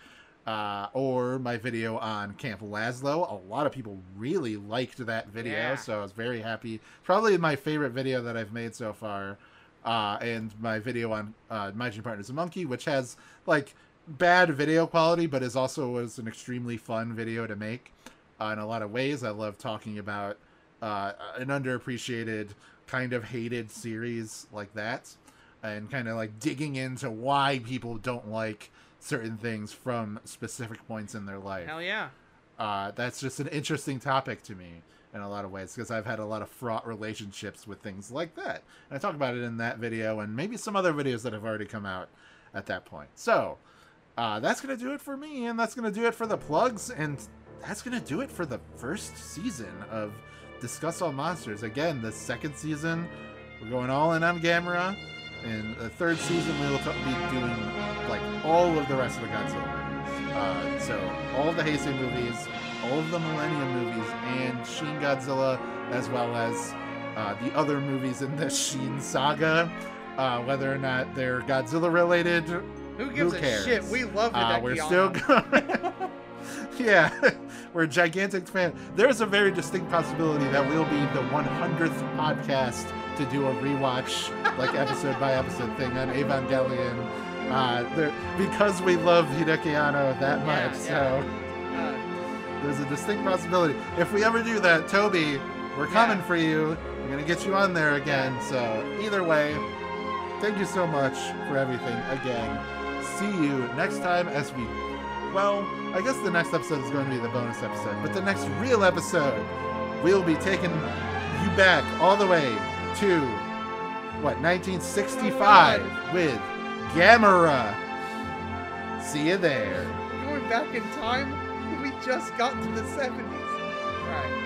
Uh, or my video on Camp Laszlo. A lot of people really liked that video, Yeah. so I was very happy. Probably my favorite video that I've made so far. Uh, and my video on uh, My Gym Partner's a Monkey, which has like bad video quality, but is also was an extremely fun video to make uh, in a lot of ways. I love talking about uh, an underappreciated, kind of hated series like that, and kind of like digging into why people don't like certain things from specific points in their life Hell yeah. uh, that's just an interesting topic to me in a lot of ways because I've had a lot of fraught relationships with things like that. And I talk about it in that video and maybe some other videos that have already come out at that point. So uh, that's going to do it for me, and that's going to do it for the plugs, and that's going to do it for the first season of Discuss All Monsters. Again, the second season, we're going all in on Gamera. In the third season, we will be doing like all of the rest of the Godzilla movies. Uh, so all the Heisei movies, all of the Millennium movies, and Shin Godzilla, as well as uh, the other movies in the *laughs* Shin saga. Uh, whether or not they're Godzilla related, Who gives cares? a shit? We love uh, we're still going. *laughs* yeah, *laughs* we're gigantic fan. There's a very distinct possibility that we'll be the 100th podcast to do a rewatch, like episode by episode thing on Evangelion. Uh, there, because we love Hideaki Anno that Yeah, much, yeah. so there's a distinct possibility. If we ever do that, Toby, we're coming Yeah. for you. We're gonna get you on there again. So either way, thank you so much for everything again. See you next time as we. Well, I guess the next episode is going to be the bonus episode, but the next real episode, we'll be taking you back all the way to what 1965 with Gamera. See you there. going back in time, just got to the 70s. All right.